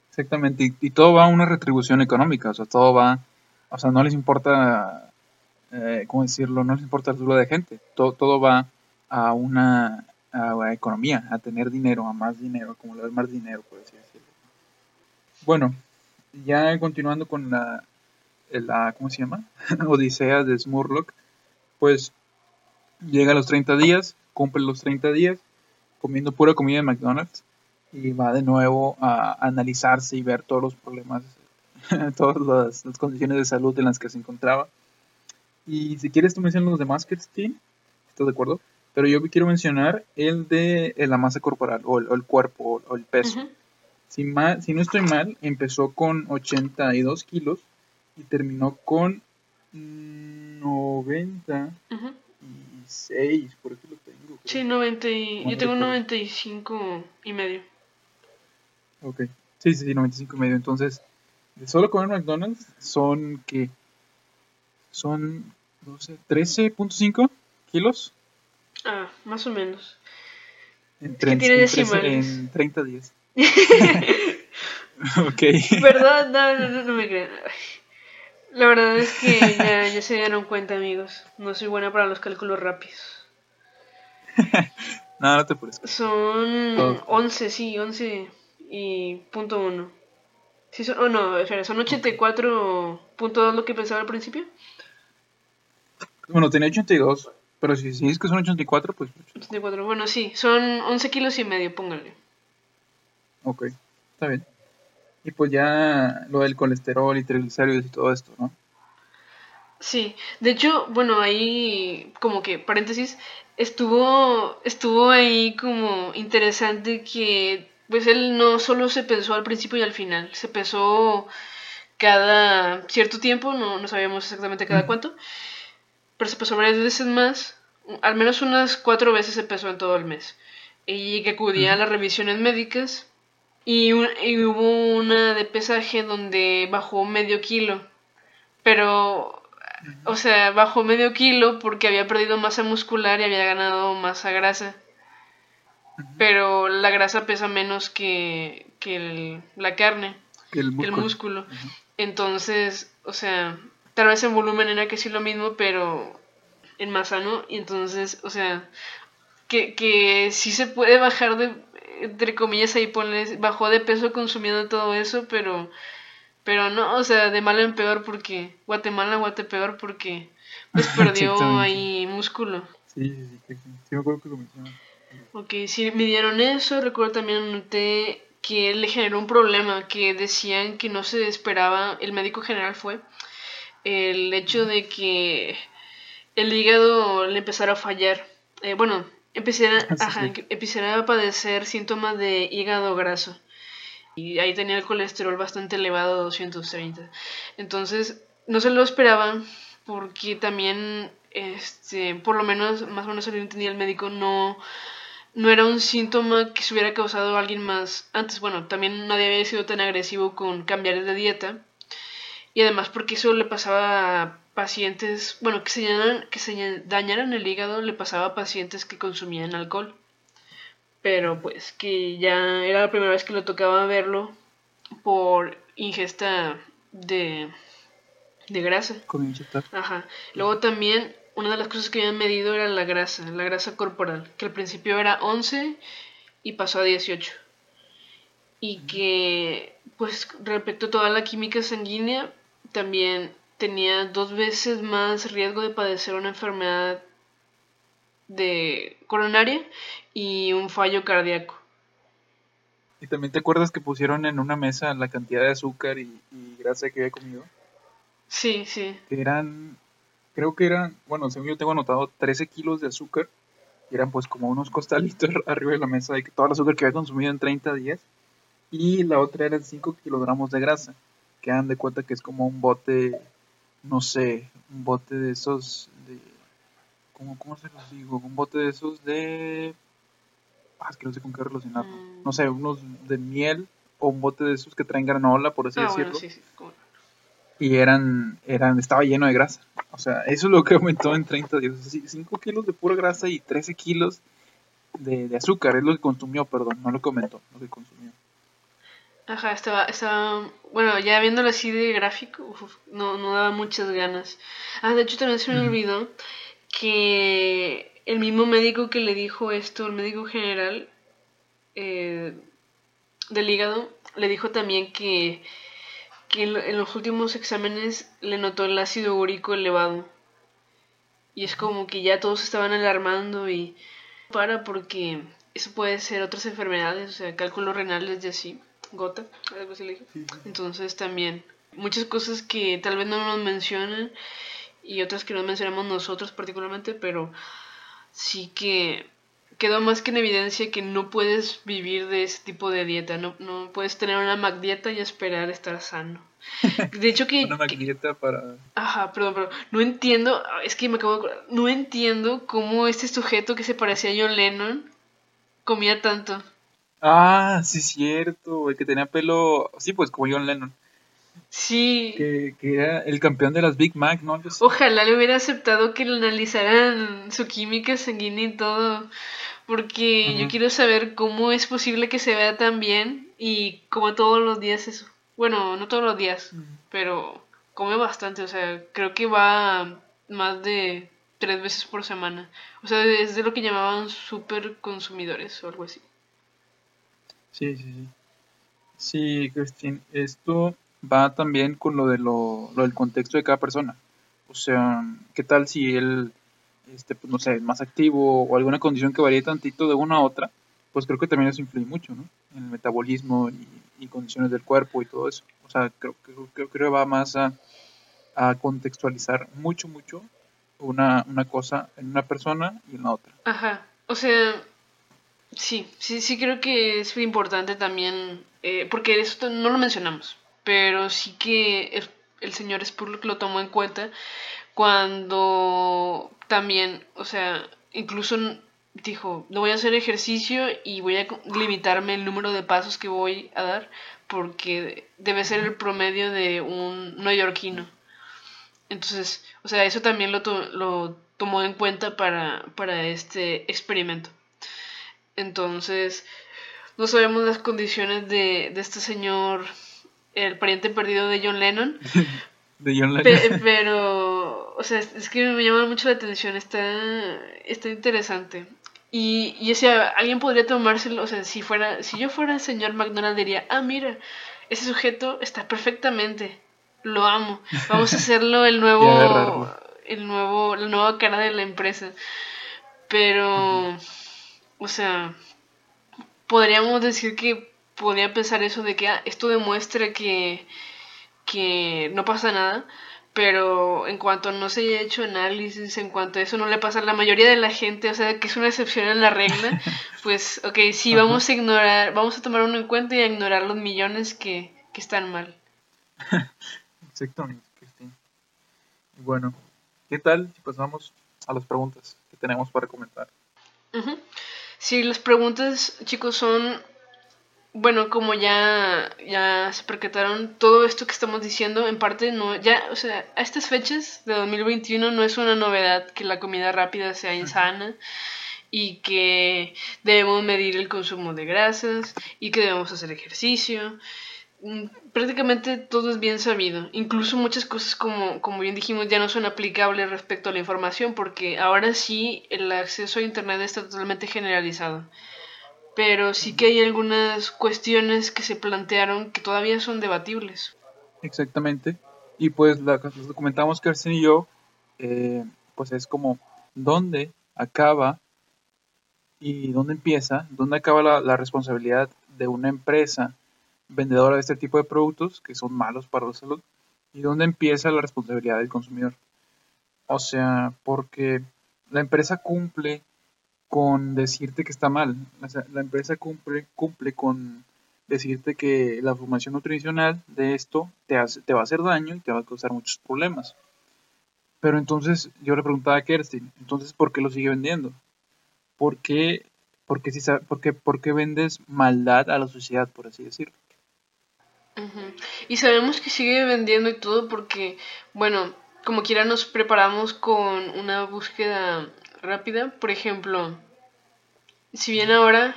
Speaker 3: Exactamente. Y, y todo va a una retribución económica. O sea, todo va. O sea, no les importa. Eh, ¿Cómo decirlo? No les importa el duro de gente. Todo, todo va a una a economía, a tener dinero, a más dinero, a acumular más dinero, por así decirlo. Bueno, ya continuando con la. la ¿Cómo se llama? Odisea de Smurlock. Pues llega a los 30 días, cumple los 30 días, comiendo pura comida de McDonald's y va de nuevo a analizarse y ver todos los problemas, todas las, las condiciones de salud en las que se encontraba. Y si quieres tú mencionas los demás, Christine, ¿estás de acuerdo? Pero yo quiero mencionar el de eh, la masa corporal o el, o el cuerpo o el peso. Si, mal, si no estoy mal, empezó con 82 kilos y terminó con mm, 96,
Speaker 1: Ujú.
Speaker 3: por aquí lo tengo. creo.
Speaker 1: Sí, 90 y... Yo tengo
Speaker 3: recuerdo.
Speaker 1: 95 y medio.
Speaker 3: Ok. Sí, sí, sí, 95 y medio. Entonces, de solo comer McDonald's son que son, no sé, 13.5 kilos
Speaker 1: Ah, más o menos.
Speaker 3: en, tren-
Speaker 1: tiene
Speaker 3: en, 13
Speaker 1: decimales.
Speaker 3: en 30 días. ok.
Speaker 1: ¿Verdad? No, no, no, no me crean. La verdad es que ya, ya se dieron cuenta, amigos. No soy buena para los cálculos rápidos.
Speaker 3: No, no te apures.
Speaker 1: Son
Speaker 3: Todo.
Speaker 1: 11, sí, 11 y punto uno. Sí, son, oh no, espera, son 84.2 lo que pensaba al principio.
Speaker 3: Bueno, tenía 82, pero si, si es que son 84, pues
Speaker 1: 84, bueno, sí, son 11 kilos y medio, póngale.
Speaker 3: ok, está bien. Y pues ya lo del colesterol y triglicéridos y todo esto, ¿no?
Speaker 1: Sí, de hecho, bueno, ahí como que paréntesis, estuvo estuvo ahí como interesante que pues él no solo se pensó al principio y al final, se pensó cada cierto tiempo, no, no sabíamos exactamente cada cuánto, pero se pesó varias veces más, al menos unas cuatro veces se pesó en todo el mes, y que acudía a las revisiones médicas, y, un- y hubo una de pesaje donde bajó medio kilo, pero, o sea, bajó medio kilo porque había perdido masa muscular y había ganado masa grasa. Pero la grasa pesa menos que, que el- la carne,
Speaker 3: Que el
Speaker 1: que el
Speaker 3: músculo.
Speaker 1: Entonces, o sea, tal vez en volumen era casi lo mismo, pero en masa no. Y entonces, o sea, que, que sí se puede bajar de, entre comillas, ahí ponle, bajó de peso consumiendo todo eso, pero, pero no, o sea, de mal en peor porque Guatemala, Guate peor porque pues perdió ahí músculo.
Speaker 3: Sí, sí, sí, que- sí, sí me acuerdo que lo mencionaste.
Speaker 1: Ok, sí, me dieron eso. Recuerdo también noté que le generó un problema que decían que no se esperaba, el médico general fue el hecho de que el hígado le empezara a fallar. Eh, bueno, empezara,
Speaker 3: Sí,
Speaker 1: ajá,
Speaker 3: sí.
Speaker 1: empezara a padecer síntomas de hígado graso. Y ahí tenía el colesterol bastante elevado, 230. Entonces, no se lo esperaban porque también, este, por lo menos, más o menos lo entendía el médico, no, no era un síntoma que se hubiera causado a alguien más antes. Bueno, también nadie había sido tan agresivo con cambiar de dieta. Y además porque eso le pasaba a pacientes, bueno, que se, dañaran, que se dañaran el hígado, le pasaba a pacientes que consumían alcohol. Pero pues que ya era la primera vez que le tocaba verlo por ingesta de, de grasa.
Speaker 3: Chatarra.
Speaker 1: Ajá. Luego también una de las cosas que habían medido era la grasa, la grasa corporal, que al principio era 11 y pasó a 18. Y que, pues, respecto a toda la química sanguínea, también tenía dos veces más riesgo de padecer una enfermedad de coronaria y un fallo cardíaco.
Speaker 3: ¿Y también te acuerdas que pusieron en una mesa la cantidad de azúcar y, y grasa que había comido?
Speaker 1: Sí, sí.
Speaker 3: Que eran, creo que eran, bueno, según yo tengo anotado, 13 kilos de azúcar. Y eran pues como unos costalitos arriba de la mesa de que todo el azúcar que había consumido en 30 días. Y la otra eran 5 kilogramos de grasa. Que dan de cuenta que es como un bote, no sé, un bote de esos de... ¿Cómo, cómo se los digo? Un bote de esos de... Ah, es que no sé con qué relacionarlo.
Speaker 1: Mm.
Speaker 3: No sé, unos de miel o un bote de esos que traen granola, por así
Speaker 1: Ah,
Speaker 3: decirlo.
Speaker 1: bueno, sí, sí. como-
Speaker 3: Y eran, eran, estaba lleno de grasa. O sea, eso es lo que aumentó en 30 días. 5 kilos de pura grasa y 13 kilos de, de azúcar. Es lo que consumió, perdón, no lo que aumentó, lo que consumió.
Speaker 1: Ajá, estaba, estaba, bueno, ya viéndolo así de gráfico, uf, no, no daba muchas ganas. Ah, de hecho también se me olvidó que el mismo médico que le dijo esto, el médico general eh, del hígado, le dijo también que, que en, lo- en los últimos exámenes le notó el ácido úrico elevado. Y es como que ya todos estaban alarmando y para porque eso puede ser otras enfermedades, o sea, cálculos renales y así, gota, algo así le dije. Entonces también muchas cosas que tal vez no nos mencionan y otras que no mencionamos nosotros particularmente, pero sí que quedó más que en evidencia que no puedes vivir de ese tipo de dieta, no, no puedes tener una Mac dieta y esperar estar sano. De hecho que,
Speaker 3: Una para...
Speaker 1: Ajá, perdón, pero no entiendo, es que me acabo de acordar, no entiendo cómo este sujeto que se parecía a John Lennon comía tanto.
Speaker 3: Ah, sí, cierto, el que tenía pelo... Sí, pues como John Lennon.
Speaker 1: Sí,
Speaker 3: Que, que era el campeón de las Big Mac, ¿no?
Speaker 1: Ojalá le hubiera aceptado que le analizaran su química sanguínea y todo, porque yo quiero saber cómo es posible que se vea tan bien y como todos los días eso. Bueno, no todos los días, pero come bastante, o sea, creo que va más de tres veces por semana. O sea, es de lo que llamaban super consumidores o algo así.
Speaker 3: Sí, sí, sí. Sí, Christine, esto va también con lo de lo, del contexto de cada persona. O sea, ¿qué tal si él, este, pues, no sé, es más activo o alguna condición que varíe tantito de una a otra? Pues creo que también eso influye mucho, ¿no? En el metabolismo y, condiciones del cuerpo y todo eso. O sea, creo, creo, creo que va más a, contextualizar mucho, mucho una, una cosa en una persona y en la otra.
Speaker 1: Ajá. O sea, sí, sí, sí creo que es importante también, eh, porque esto no lo mencionamos, pero sí que el, señor Spurlock lo tomó en cuenta cuando también, o sea, incluso dijo, no voy a hacer ejercicio y voy a limitarme el número de pasos que voy a dar porque debe ser el promedio de un neoyorquino. Entonces, o sea, eso también lo, lo tomó en cuenta para, para este experimento. Entonces, no sabemos las condiciones de, de este señor, el pariente perdido de John Lennon.
Speaker 3: de John Lennon.
Speaker 1: pero, o sea, es que me llama mucho la atención, está, está interesante. Y, y o sea, alguien podría tomárselo, o sea, si fuera, si yo fuera el señor McDonald diría, ah, mira, ese sujeto está perfectamente, lo amo, vamos a hacerlo el nuevo, el nuevo, la nueva cara de la empresa. Pero, o sea, podríamos decir que podría pensar eso de que ah, esto demuestra que, que no pasa nada, pero en cuanto no se haya hecho análisis, en cuanto a eso no le pasa a la mayoría de la gente, o sea, que es una excepción en la regla, pues, ok, sí, vamos a ignorar, vamos a tomar uno en cuenta y a ignorar los millones que, que están mal.
Speaker 3: Exactamente, Cristina. Bueno, ¿qué tal si pasamos a las preguntas que tenemos para comentar?
Speaker 1: Sí, las preguntas, chicos, son bueno, como ya, ya se percataron, todo esto que estamos diciendo, en parte no, ya, o sea, a estas fechas de 2021 no es una novedad que la comida rápida sea insana y que debemos medir el consumo de grasas y que debemos hacer ejercicio. Mm, prácticamente todo es bien sabido. Incluso muchas cosas, como, como bien dijimos, ya no son aplicables respecto a la información porque ahora sí el acceso a Internet está totalmente generalizado pero sí que hay algunas cuestiones que se plantearon que todavía son debatibles.
Speaker 3: Exactamente. Y pues la, lo comentamos Kerstin y yo, eh, pues es como dónde acaba y dónde empieza, dónde acaba la, la, responsabilidad de una empresa vendedora de este tipo de productos que son malos para la salud y dónde empieza la responsabilidad del consumidor. O sea, porque la empresa cumple con decirte que está mal. la empresa cumple, cumple con decirte que la formación nutricional de esto te, hace, te va a hacer daño y te va a causar muchos problemas. Pero entonces yo le preguntaba a Kerstin, entonces ¿por qué lo sigue vendiendo? ¿Por qué, porque si, porque, por qué vendes maldad a la sociedad, por así decirlo?
Speaker 1: Y sabemos que sigue vendiendo y todo porque, bueno, como quiera nos preparamos con una búsqueda rápida. Por ejemplo, si bien ahora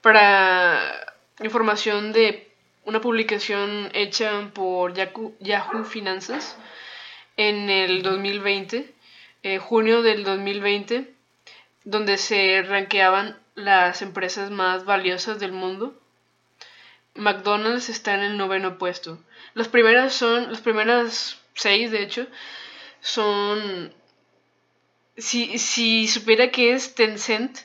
Speaker 1: para información de una publicación hecha por Yahoo, Finanzas en el 2020, eh, junio del 2020, donde se ranqueaban las empresas más valiosas del mundo. McDonald's está en el noveno puesto. Las primeras son, las primeras seis, de hecho, son si, si supiera que es Tencent,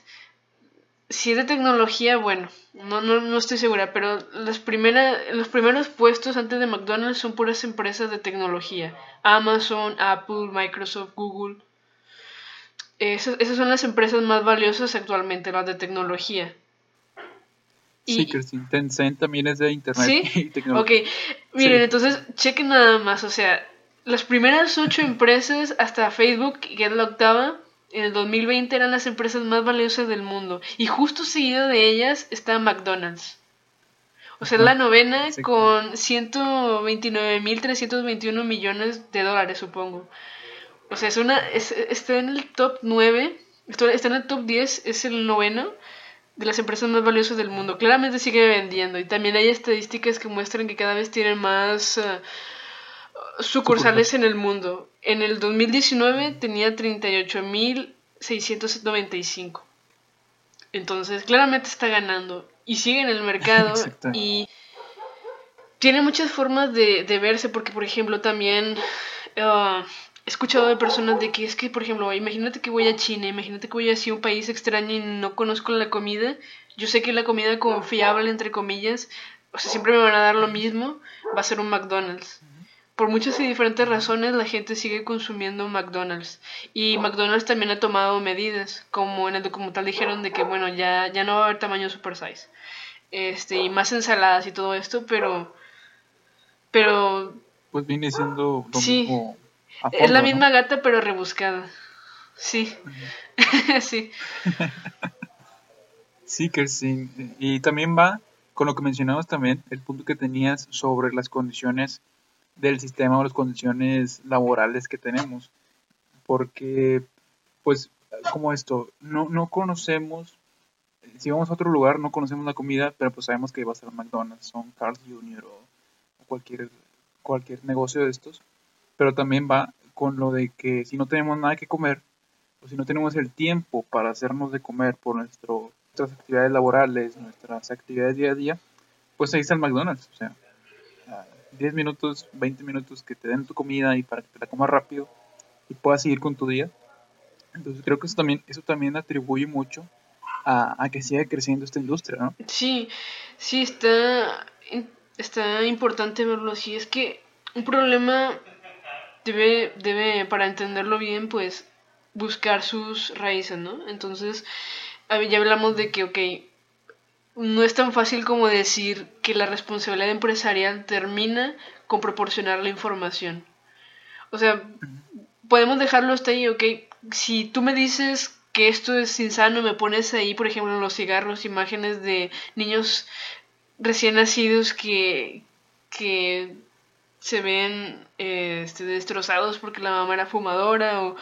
Speaker 1: si es de tecnología, bueno, no, no, no estoy segura, pero las primeras, los primeros puestos antes de McDonald's son puras empresas de tecnología. Amazon, Apple, Microsoft, Google. Esas, esas son las empresas más valiosas actualmente, las de tecnología.
Speaker 3: Sí, Tencent también es de Internet
Speaker 1: y tecnología. Ok, miren, entonces chequen nada más, o sea, las primeras ocho empresas hasta Facebook, que es la octava, en el 2020 eran las empresas más valiosas del mundo. Y justo seguido de ellas está McDonald's. O sea, la novena con 129.321 millones de dólares, supongo. O sea, es una, está en el top 9, está en el top 10, es el noveno de las empresas más valiosas del mundo. Claramente sigue vendiendo y también hay estadísticas que muestran que cada vez tienen más... Eh, sucursales en el mundo. En el 2019 tenía 38.695. Entonces, claramente está ganando y sigue en el mercado y tiene muchas formas de, verse porque, por ejemplo, también uh, he escuchado de personas de que es que, por ejemplo, imagínate que voy a China, imagínate que voy a un país extraño y no conozco la comida. Yo sé que la comida confiable, entre comillas, o sea, siempre me van a dar lo mismo, va a ser un McDonald's. Por muchas y diferentes razones la gente sigue consumiendo McDonald's. Y McDonald's también ha tomado medidas, como en el documental dijeron de que, bueno, ya, ya no va a haber tamaño super size. Este, y más ensaladas y todo esto, pero... Pero...
Speaker 3: Pues viene siendo lo
Speaker 1: sí,
Speaker 3: mismo
Speaker 1: es la misma gata, pero rebuscada. Sí. sí.
Speaker 3: sí, que sí. Y también va con lo que mencionamos también, el punto que tenías sobre las condiciones del sistema o las condiciones laborales que tenemos. Porque, pues, como esto, no, no conocemos, si vamos a otro lugar, no conocemos la comida, pero pues sabemos que va a ser McDonald's, son Carl Jr. o cualquier, cualquier negocio de estos pero también va con lo de que si no tenemos nada que comer, o si no tenemos el tiempo para hacernos de comer por nuestro, nuestras actividades laborales, nuestras actividades día a día, pues ahí está el McDonald's. O sea, 10 minutos, 20 minutos que te den tu comida y para que te la comas rápido y puedas seguir con tu día. Entonces creo que eso también, eso también atribuye mucho a, a que siga creciendo esta industria, ¿no?
Speaker 1: Sí, sí, está, está importante verlo así. Es que un problema debe, debe, para entenderlo bien, pues buscar sus raíces, ¿no? Entonces, ya hablamos de que, ok, no es tan fácil como decir que la responsabilidad empresarial termina con proporcionar la información. O sea, podemos dejarlo hasta ahí, ok, si tú me dices que esto es insano, me pones ahí, por ejemplo, en los cigarros, imágenes de niños recién nacidos que, que se ven este, destrozados porque la mamá era fumadora o,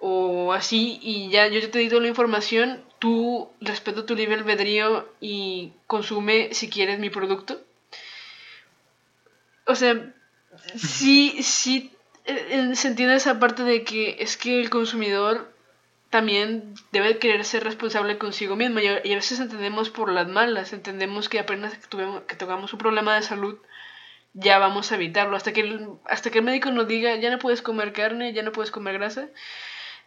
Speaker 1: o así y ya yo ya te he dado la información, tú respeto tu libre albedrío y consume si quieres mi producto. O sea, sí, sí se entiende esa parte de que es que el consumidor también debe querer ser responsable consigo mismo y a, veces entendemos por las malas, entendemos que apenas que, tuvimos, que tengamos un problema de salud, ya vamos a evitarlo. Hasta que, el, hasta que el médico nos diga, ya no puedes comer carne, ya no puedes comer grasa,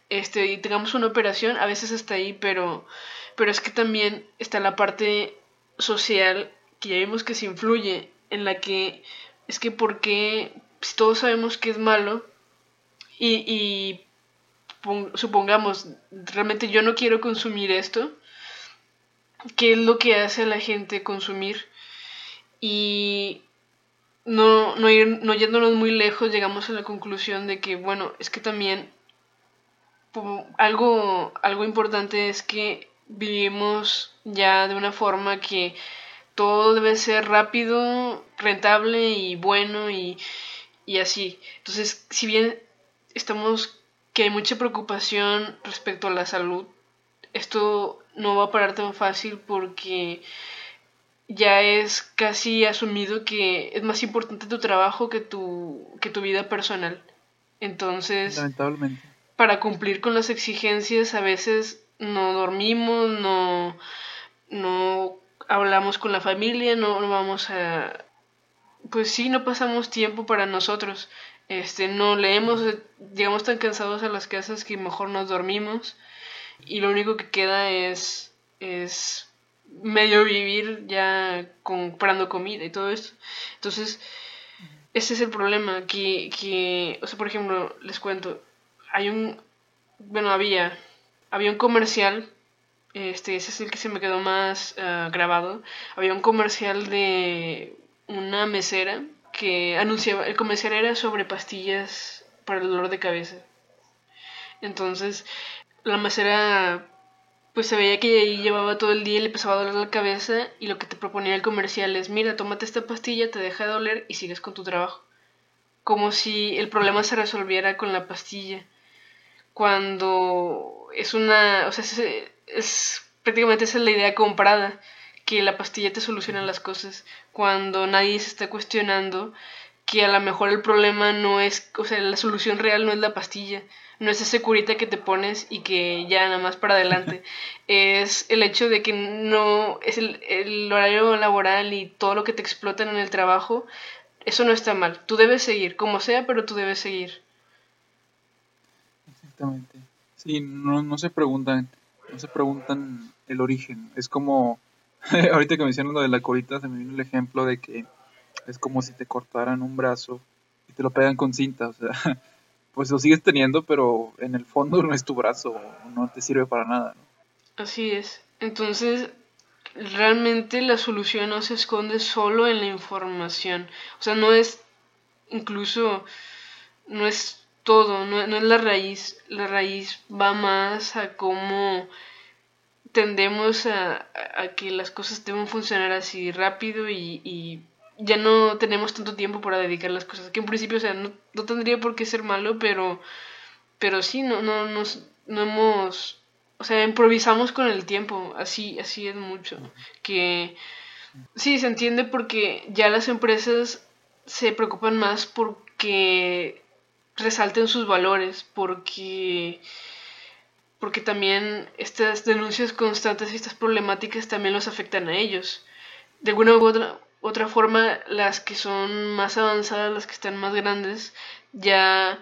Speaker 1: este, y tengamos una operación, a veces está ahí, pero, pero es que también está la parte social que ya vimos que se influye, en la que es que porque si todos sabemos que es malo y, y supongamos, realmente yo no quiero consumir esto, ¿qué es lo que hace a la gente consumir? Y no, no, ir, no yéndonos muy lejos, llegamos a la conclusión de que, bueno, es que también algo, algo importante es que vivimos ya de una forma que todo debe ser rápido, rentable y bueno y, y así. Entonces, si bien estamos que hay mucha preocupación respecto a la salud, esto no va a parar tan fácil porque ya es casi asumido que es más importante tu trabajo que tu, que tu vida personal. Entonces,
Speaker 3: Lamentablemente.
Speaker 1: Para cumplir con las exigencias a veces no dormimos, no, no hablamos con la familia, no, vamos a... Pues sí, no pasamos tiempo para nosotros. Este, no leemos, llegamos tan cansados a las casas que mejor nos dormimos y lo único que queda es, es medio vivir ya comprando comida y todo esto. Entonces, ese es el problema, que, que, o sea, por ejemplo, les cuento, hay un, bueno, había, había un comercial, este, ese es el que se me quedó más ah, grabado, había un comercial de una mesera que anunciaba, el comercial era sobre pastillas para el dolor de cabeza. Entonces, la mesera pues se veía que ahí llevaba todo el día y le empezaba a doler la cabeza y lo que te proponía el comercial es, mira, tómate esta pastilla, te deja de doler y sigues con tu trabajo. Como si el problema se resolviera con la pastilla. Cuando es una, o sea, es, es prácticamente esa es la idea comprada, que la pastilla te soluciona las cosas. Cuando nadie se está cuestionando que a lo mejor el problema no es, o sea, la solución real no es la pastilla, no es ese curita que te pones y que ya nada más para adelante. es el hecho de que no es el, horario laboral y todo lo que te explotan en el trabajo. Eso no está mal. Tú debes seguir, como sea, pero tú debes seguir.
Speaker 3: Exactamente. Sí, no, no se preguntan, no se preguntan el origen. Es como, ahorita que mencionas lo de la colita, se me vino el ejemplo de que es como si te cortaran un brazo y te lo pegan con cinta, o sea, pues lo sigues teniendo, pero en el fondo no es tu brazo, no te sirve para nada.
Speaker 1: Así es. Entonces, realmente la solución no se esconde solo en la información. O sea, no es incluso, no es todo, no, es la raíz. La raíz va más a cómo tendemos a, que las cosas deben funcionar así rápido y, ya no tenemos tanto tiempo para dedicar las cosas. Que en principio, o sea, no, no tendría por qué ser malo, pero, pero sí, no, no, nos, no hemos o sea, improvisamos con el tiempo, así, así es mucho. Que sí, se entiende porque ya las empresas se preocupan más porque resalten sus valores, porque porque también estas denuncias constantes y estas problemáticas también los afectan a ellos. De alguna u otra, otra forma, las que son más avanzadas, las que están más grandes, ya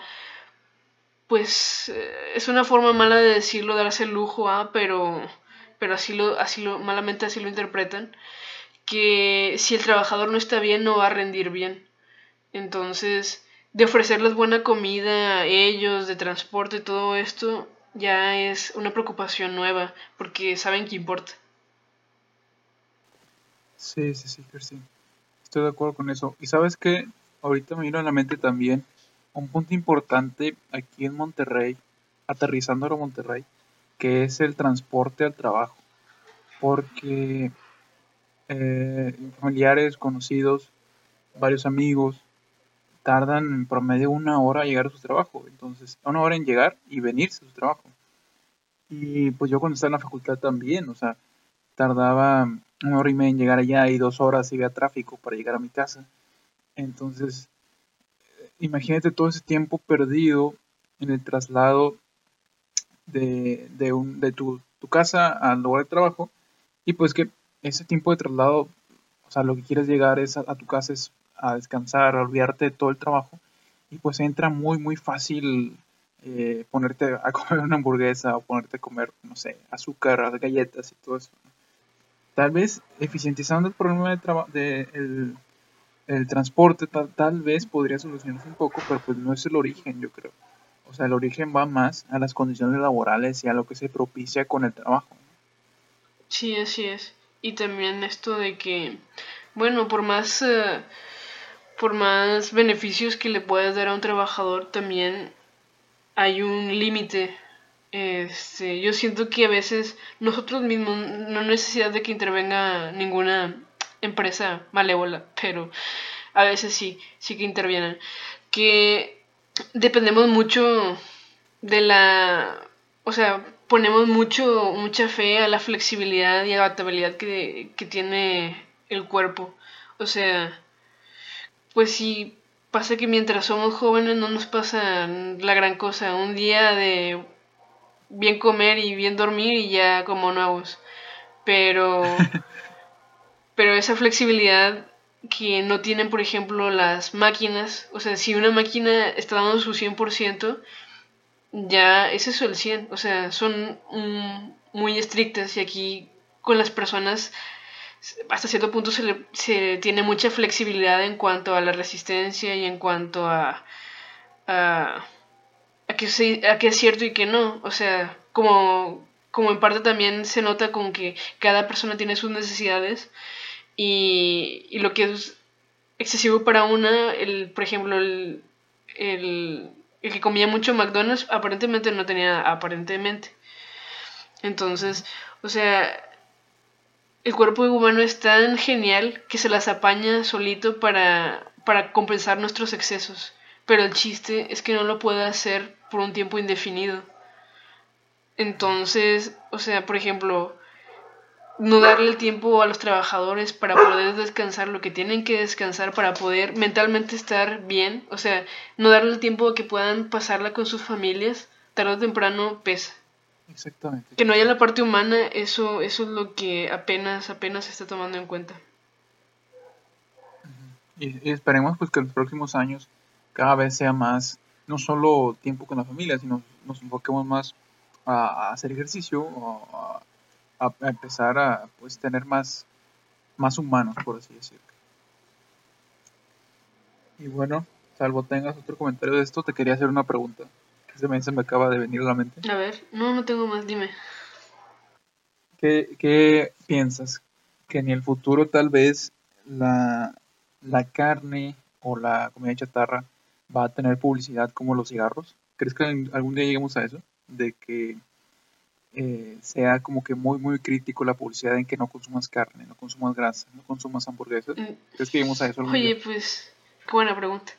Speaker 1: pues eh, es una forma mala de decirlo, darse el lujo a, pero, pero así lo, así lo, malamente así lo interpretan, que si el trabajador no está bien no va a rendir bien. Entonces, de ofrecerles buena comida a ellos, de transporte, todo esto, ya es una preocupación nueva, porque saben que importa.
Speaker 3: Sí, sí, sí, sí. Estoy de acuerdo con eso. Y sabes que ahorita me vino a la mente también un punto importante aquí en Monterrey, aterrizando a Monterrey, que es el transporte al trabajo. Porque eh, familiares, conocidos, varios amigos, tardan en promedio una hora en llegar a su trabajo. Entonces, una hora en llegar y venirse a su trabajo. Y pues yo cuando estaba en la facultad también, o sea, tardaba una hora y media en llegar allá y dos horas si había tráfico para llegar a mi casa. Entonces, imagínate todo ese tiempo perdido en el traslado de, de, un, de tu, casa al lugar de trabajo y pues que ese tiempo de traslado, o sea, lo que quieres llegar es a, tu casa es a descansar, a olvidarte de todo el trabajo y pues entra muy muy fácil eh, ponerte a comer una hamburguesa o ponerte a comer, no sé, azúcar, galletas y todo eso. Tal vez eficientizando el problema de, el, transporte tal, tal vez podría solucionarse un poco, pero pues no es el origen, yo creo. O sea, el origen va más a las condiciones laborales y a lo que se propicia con el trabajo.
Speaker 1: Sí, así es. Y también esto de que, bueno, por más, eh, por más beneficios que le puedas dar a un trabajador, también hay un límite. Este, yo siento que a veces nosotros mismos, no necesidad de que intervenga ninguna empresa malévola, pero a veces sí, sí que intervienen. Que dependemos mucho de la, o sea, ponemos mucho, mucha fe a la flexibilidad y adaptabilidad que, que tiene el cuerpo. O sea, pues sí, pasa que mientras somos jóvenes no nos pasa la gran cosa. Un día de bien comer y bien dormir y ya como nuevos. Pero pero esa flexibilidad que no tienen, por ejemplo, las máquinas, o sea, si una máquina está dando su 100%, ya es eso el 100, o sea, son muy estrictas y aquí con las personas hasta cierto punto se, le, se tiene mucha flexibilidad en cuanto a la resistencia y en cuanto a, a, a que, que es cierto y que no, o sea, como, como en parte también se nota con que cada persona tiene sus necesidades, y, y lo que es excesivo para una, el, por ejemplo, el, el, el que comía mucho McDonald's aparentemente no tenía aparentemente. Entonces, o sea, el cuerpo humano es tan genial que se las apaña solito para, para compensar nuestros excesos. Pero el chiste es que no lo puede hacer por un tiempo indefinido. Entonces, o sea, por ejemplo, no darle el tiempo a los trabajadores para poder descansar lo que tienen que descansar para poder mentalmente estar bien, o sea, no darle el tiempo a que puedan pasarla con sus familias, tarde o temprano pesa.
Speaker 3: Exactamente.
Speaker 1: Que no haya la parte humana, eso, eso es lo que apenas, apenas se está tomando en cuenta.
Speaker 3: Y, esperemos pues que en los próximos años cada vez sea más no solo tiempo con la familia, sino nos enfoquemos más a, hacer ejercicio, a, a, empezar a pues tener más, más humanos, por así decirlo. Y bueno, salvo tengas otro comentario de esto, te quería hacer una pregunta. Se me, acaba de venir a la mente.
Speaker 1: A ver, no, no tengo más, dime.
Speaker 3: ¿Qué, qué piensas? Que en el futuro tal vez la, la carne o la comida chatarra va a tener publicidad como los cigarros? ¿Crees que algún día lleguemos a eso? De que eh, sea como que muy, muy crítico la publicidad en que no consumas carne, no consumas grasa, no consumas hamburguesas. Mm. ¿Crees que lleguemos a eso?
Speaker 1: Oye, pues, qué buena pregunta.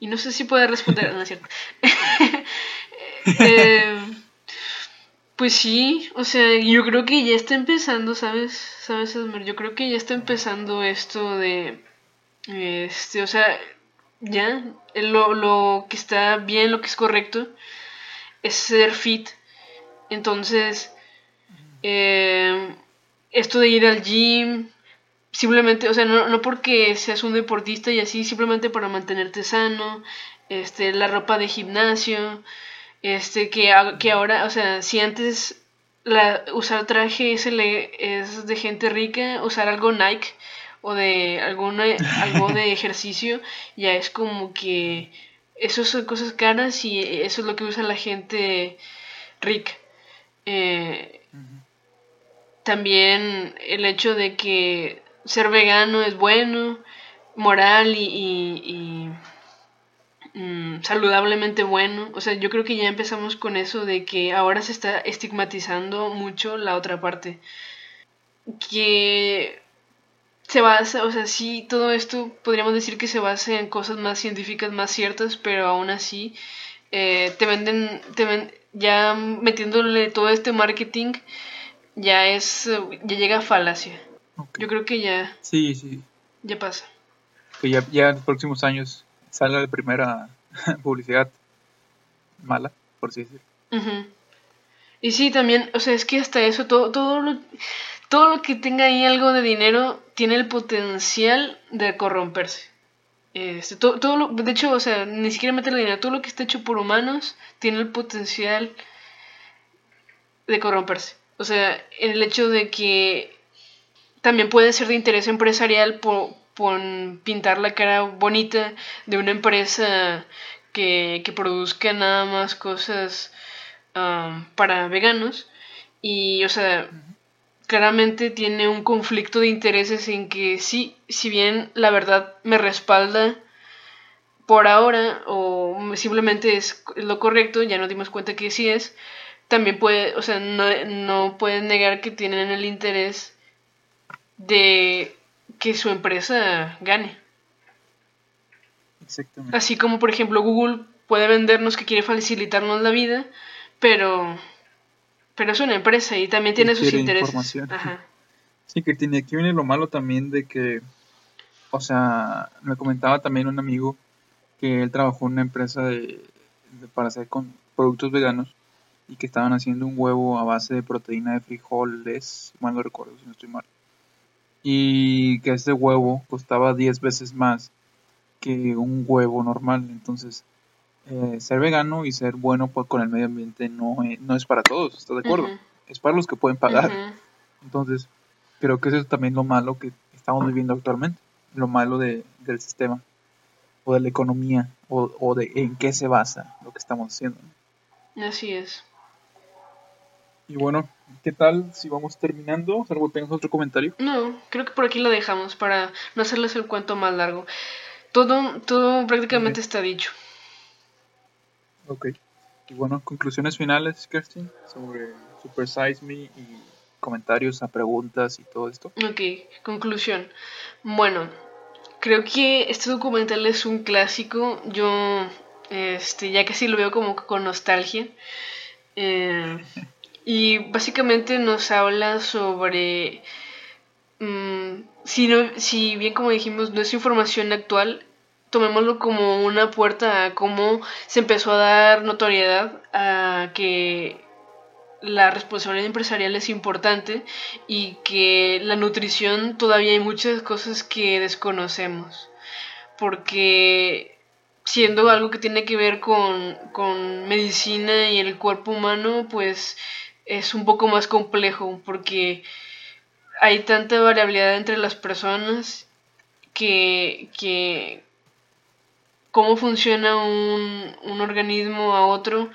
Speaker 1: Y no sé si puede responder, no es cierto. Eh, pues sí, o sea, yo creo que ya está empezando, ¿sabes? ¿Sabes, Yo creo que ya está empezando esto de, este, o sea, ya, lo, lo que está bien, lo que es correcto, es ser fit. Entonces, eh, esto de ir al gym, simplemente, o sea, no, no porque seas un deportista y así, simplemente para mantenerte sano, este, la ropa de gimnasio, este, que, que ahora, o sea, si antes la, usar traje es, es de gente rica, usar algo Nike o de alguna, algo de ejercicio, ya es como que eso son cosas caras y eso es lo que usa la gente rica. Eh, también el hecho de que ser vegano es bueno, moral y, mm, saludablemente bueno. O sea, yo creo que ya empezamos con eso de que ahora se está estigmatizando mucho la otra parte. Que se basa, o sea, sí, todo esto podríamos decir que se basa en cosas más científicas, más ciertas, pero aún así eh, te venden, te ya metiéndole todo este marketing, ya es, ya llega a falacia. Yo creo que ya.
Speaker 3: Sí, sí.
Speaker 1: Ya pasa.
Speaker 3: Que ya, ya en los próximos años sale la primera publicidad mala, por así decirlo.
Speaker 1: Y sí, también, o sea, es que hasta eso, todo, todo, lo, todo lo que tenga ahí algo de dinero tiene el potencial de corromperse. Este, todo, todo lo, de hecho, o sea, ni siquiera meterle dinero, todo lo que está hecho por humanos tiene el potencial de corromperse. O sea, en el hecho de que también puede ser de interés empresarial por, pintar la cara bonita de una empresa que, que produzca nada más cosas um, para veganos. Y, o sea, claramente tiene un conflicto de intereses en que sí, si bien la verdad me respalda por ahora o simplemente es lo correcto, ya nos dimos cuenta que sí es, también puede, o sea, no, no pueden negar que tienen el interés de que su empresa gane. Exactamente. Así como, por ejemplo, Google puede vendernos que quiere facilitarnos la vida, pero pero es una empresa y también tiene sus intereses.
Speaker 3: Sí, que tiene aquí viene lo malo también de que, o sea, me comentaba también un amigo que él trabajó en una empresa de, para hacer con productos veganos y que estaban haciendo un huevo a base de proteína de frijoles, mal no recuerdo si no estoy mal. Y que ese huevo costaba 10 veces más que un huevo normal. Entonces, eh, ser vegano y ser bueno con el medio ambiente no, eh, no es para todos, ¿estás de acuerdo? Es para los que pueden pagar. Entonces, creo que eso es también lo malo que estamos viviendo actualmente, lo malo de, del sistema o de la economía o, o, de en qué se basa lo que estamos haciendo.
Speaker 1: Así es.
Speaker 3: Y bueno, ¿qué tal si vamos terminando? ¿Algo tengas otro comentario?
Speaker 1: No, creo que por aquí lo dejamos para no hacerles el cuento más largo. Todo, todo prácticamente está dicho.
Speaker 3: Ok. Y bueno, conclusiones finales, Kerstin, sobre Super Size Me y comentarios a preguntas y todo esto.
Speaker 1: Ok, conclusión. Bueno, creo que este documental es un clásico. Yo, este, ya casi lo veo como con nostalgia. Eh, y básicamente nos habla sobre. Mm, si, no, si bien como dijimos, no es información actual, tomémoslo como una puerta a cómo se empezó a dar notoriedad a que la responsabilidad empresarial es importante y que la nutrición todavía hay muchas cosas que desconocemos. Porque siendo algo que tiene que ver con, con medicina y el cuerpo humano, pues es un poco más complejo porque hay tanta variabilidad entre las personas que, que cómo funciona un, un organismo a otro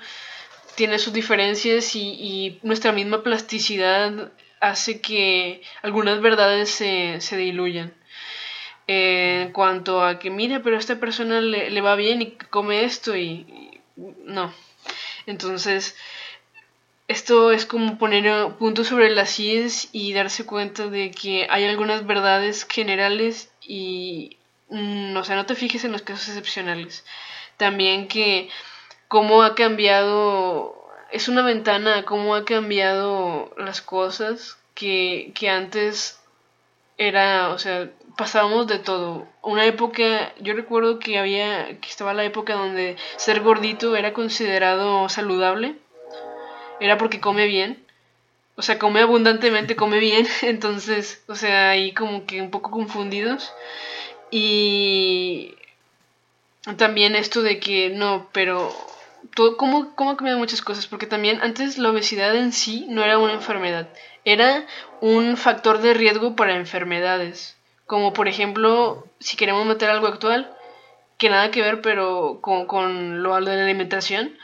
Speaker 1: tiene sus diferencias y, nuestra misma plasticidad hace que algunas verdades se, se diluyan. en cuanto a que, mira, pero a esta persona le, va bien y come esto y, no. Entonces, esto es como poner puntos sobre las IES y darse cuenta de que hay algunas verdades generales y, mm, o sea, no te fijes en los casos excepcionales. También que cómo ha cambiado, es una ventana cómo ha cambiado las cosas que, que antes era, o sea, pasábamos de todo. Una época, yo recuerdo que había, que estaba la época donde ser gordito era considerado saludable, era porque come bien. O sea, come abundantemente, come bien. Entonces, o sea, ahí como que un poco confundidos. Y también esto de que no, pero todo, ¿cómo, ¿cómo ha cambiado muchas cosas? Porque también antes la obesidad en sí no era una enfermedad, era un factor de riesgo para enfermedades. Como por ejemplo, si queremos meter algo actual, que nada que ver, pero con, con lo de la alimentación,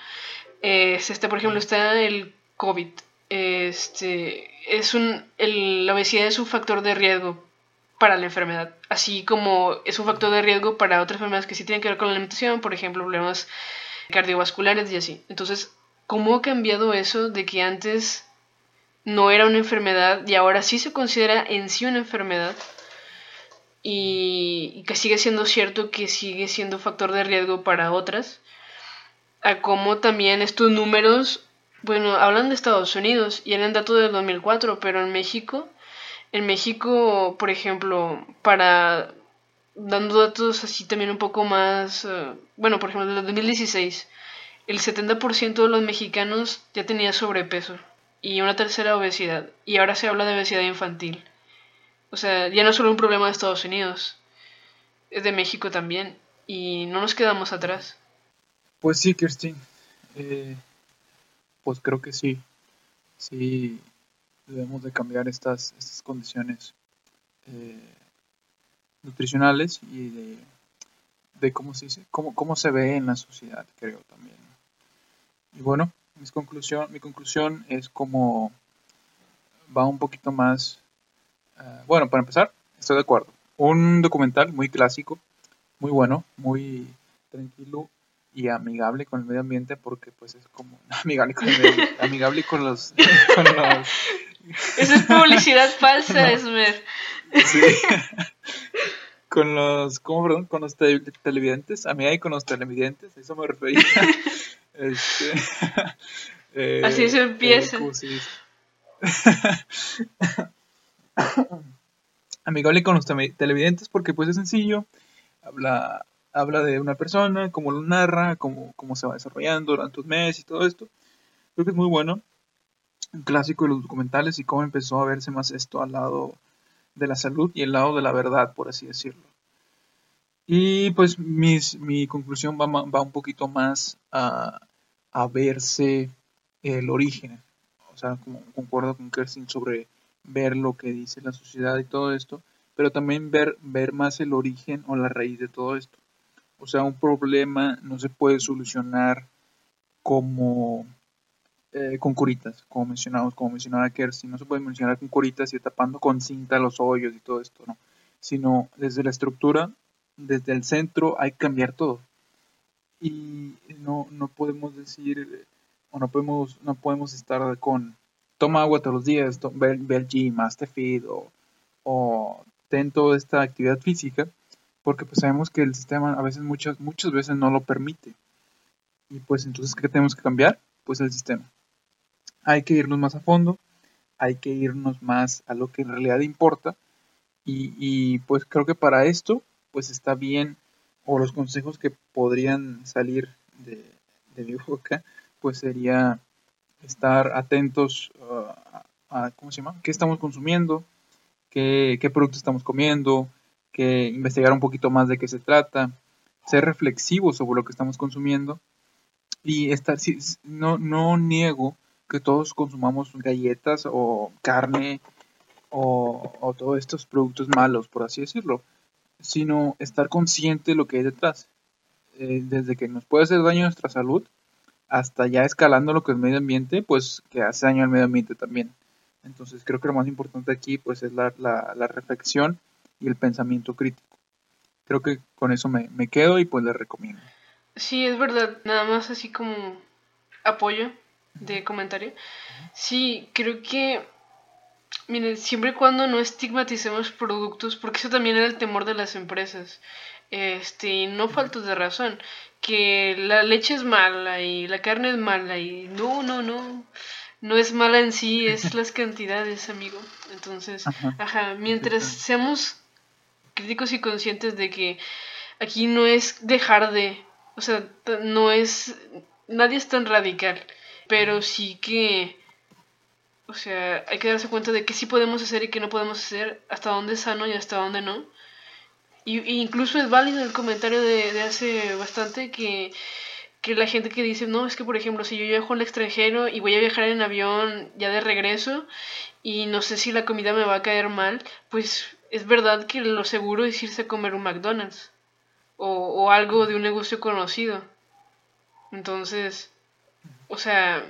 Speaker 1: este, por ejemplo, está el COVID. Este, es un, la obesidad es un factor de riesgo para la enfermedad, así como es un factor de riesgo para otras enfermedades que sí tienen que ver con la alimentación, por ejemplo, problemas cardiovasculares y así. Entonces, ¿cómo ha cambiado eso de que antes no era una enfermedad y ahora sí se considera en sí una enfermedad? Y, que sigue siendo cierto que sigue siendo factor de riesgo para otras. A cómo también estos números, bueno, hablan de Estados Unidos y eran datos del 2004, pero en México, en México, por ejemplo, para dando datos así también un poco más, eh, bueno, por ejemplo, en el 2016, el 70% de los mexicanos ya tenía sobrepeso y una tercera obesidad, y ahora se habla de obesidad infantil. O sea, ya no es solo un problema de Estados Unidos, es de México también, y no nos quedamos atrás.
Speaker 3: Pues sí, Kirstin, eh, pues creo que sí, sí debemos de cambiar estas, estas condiciones. Eh, nutricionales y de, de cómo, se dice, cómo, cómo se ve en la sociedad, creo también. Y bueno, mi conclusión, mi conclusión es como va un poquito más... Eh, bueno, para empezar, estoy de acuerdo. Un documental muy clásico, muy bueno, muy tranquilo y amigable con el medio ambiente porque pues es como amigable con, el, amigable con los... Con los
Speaker 1: Esa es publicidad falsa, Esmer. Sí.
Speaker 3: con los, ¿cómo, perdón? Con los televidentes, a mí hay con los televidentes, eso me refería. este,
Speaker 1: eh, Así se empieza.
Speaker 3: Amigable con los televidentes porque pues es sencillo, habla, habla de una persona, cómo lo narra, cómo, cómo se va desarrollando durante un mes y todo esto. Creo que es muy bueno, un clásico de los documentales y cómo empezó a verse más esto al lado de la salud y el lado de la verdad, por así decirlo. Y pues mis, mi conclusión va, va, un poquito más a, a, verse el origen. O sea, como concuerdo con Kerstin sobre ver lo que dice la sociedad y todo esto, pero también ver, ver más el origen o la raíz de todo esto. O sea, un problema no se puede solucionar como eh, con curitas, como mencionamos, como mencionaba Kerstin, no se puede mencionar con curitas y tapando con cinta los hoyos y todo esto, no, sino desde la estructura, desde el centro hay que cambiar todo. Y no, no podemos decir, o no podemos, no podemos estar con toma agua todos los días, ve, ve al gym, hazte fit o, o ten toda esta actividad física, porque pues sabemos que el sistema a veces, muchas, muchas veces no lo permite. Y pues entonces, ¿qué tenemos que cambiar? Pues el sistema hay que irnos más a fondo, hay que irnos más a lo que en realidad importa y, pues creo que para esto pues está bien o los consejos que podrían salir de, mi boca pues sería estar atentos uh, a, ¿cómo se llama? ¿Qué estamos consumiendo? ¿Qué, qué productos estamos comiendo? Que investigar un poquito más de qué se trata, ser reflexivos sobre lo que estamos consumiendo y estar, no, no niego que todos consumamos galletas o carne o, o todos estos productos malos, por así decirlo, sino estar consciente de lo que hay detrás. Eh, desde que nos puede hacer daño a nuestra salud hasta ya escalando lo que es medio ambiente, pues que hace daño al medio ambiente también. Entonces creo que lo más importante aquí pues es la, la, reflexión y el pensamiento crítico. Creo que con eso me, me quedo y pues les recomiendo.
Speaker 1: Sí, es verdad, nada más así como apoyo de comentario. Sí, creo que, miren, siempre y cuando no estigmaticemos productos, porque eso también era el temor de las empresas este, no faltos de razón, que la leche es mala y la carne es mala y no, no, no, no es mala en sí, es las cantidades, amigo. Entonces, ajá, mientras seamos críticos y conscientes de que aquí no es dejar de, o sea, no es, nadie es tan radical, pero sí que, o sea, hay que darse cuenta de que sí podemos hacer y que no podemos hacer, hasta dónde es sano y hasta dónde no. Y, incluso es válido el comentario de, hace bastante que, la gente que dice, no, es que por ejemplo, si yo viajo al extranjero y voy a viajar en avión ya de regreso y no sé si la comida me va a caer mal, pues es verdad que lo seguro es irse a comer un McDonald's o, o algo de un negocio conocido. Entonces, o sea,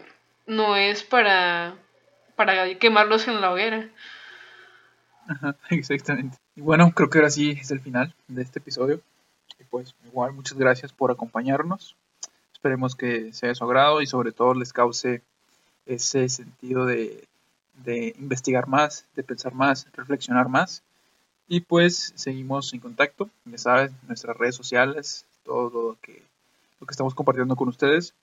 Speaker 1: no es para, para quemarlos en la hoguera.
Speaker 3: Exactamente. Y bueno, creo que ahora sí es el final de este episodio. Y pues igual muchas gracias por acompañarnos. Esperemos que sea de su agrado y sobre todo les cause ese sentido de, de investigar más, de pensar más, reflexionar más. Y pues seguimos en contacto, ya saben, nuestras redes sociales, todo lo que, lo que estamos compartiendo con ustedes.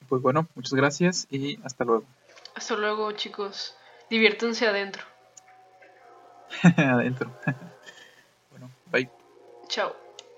Speaker 3: Y pues bueno, muchas gracias y hasta luego.
Speaker 1: Hasta luego chicos, diviértanse adentro.
Speaker 3: adentro. bueno, bye.
Speaker 1: Chao.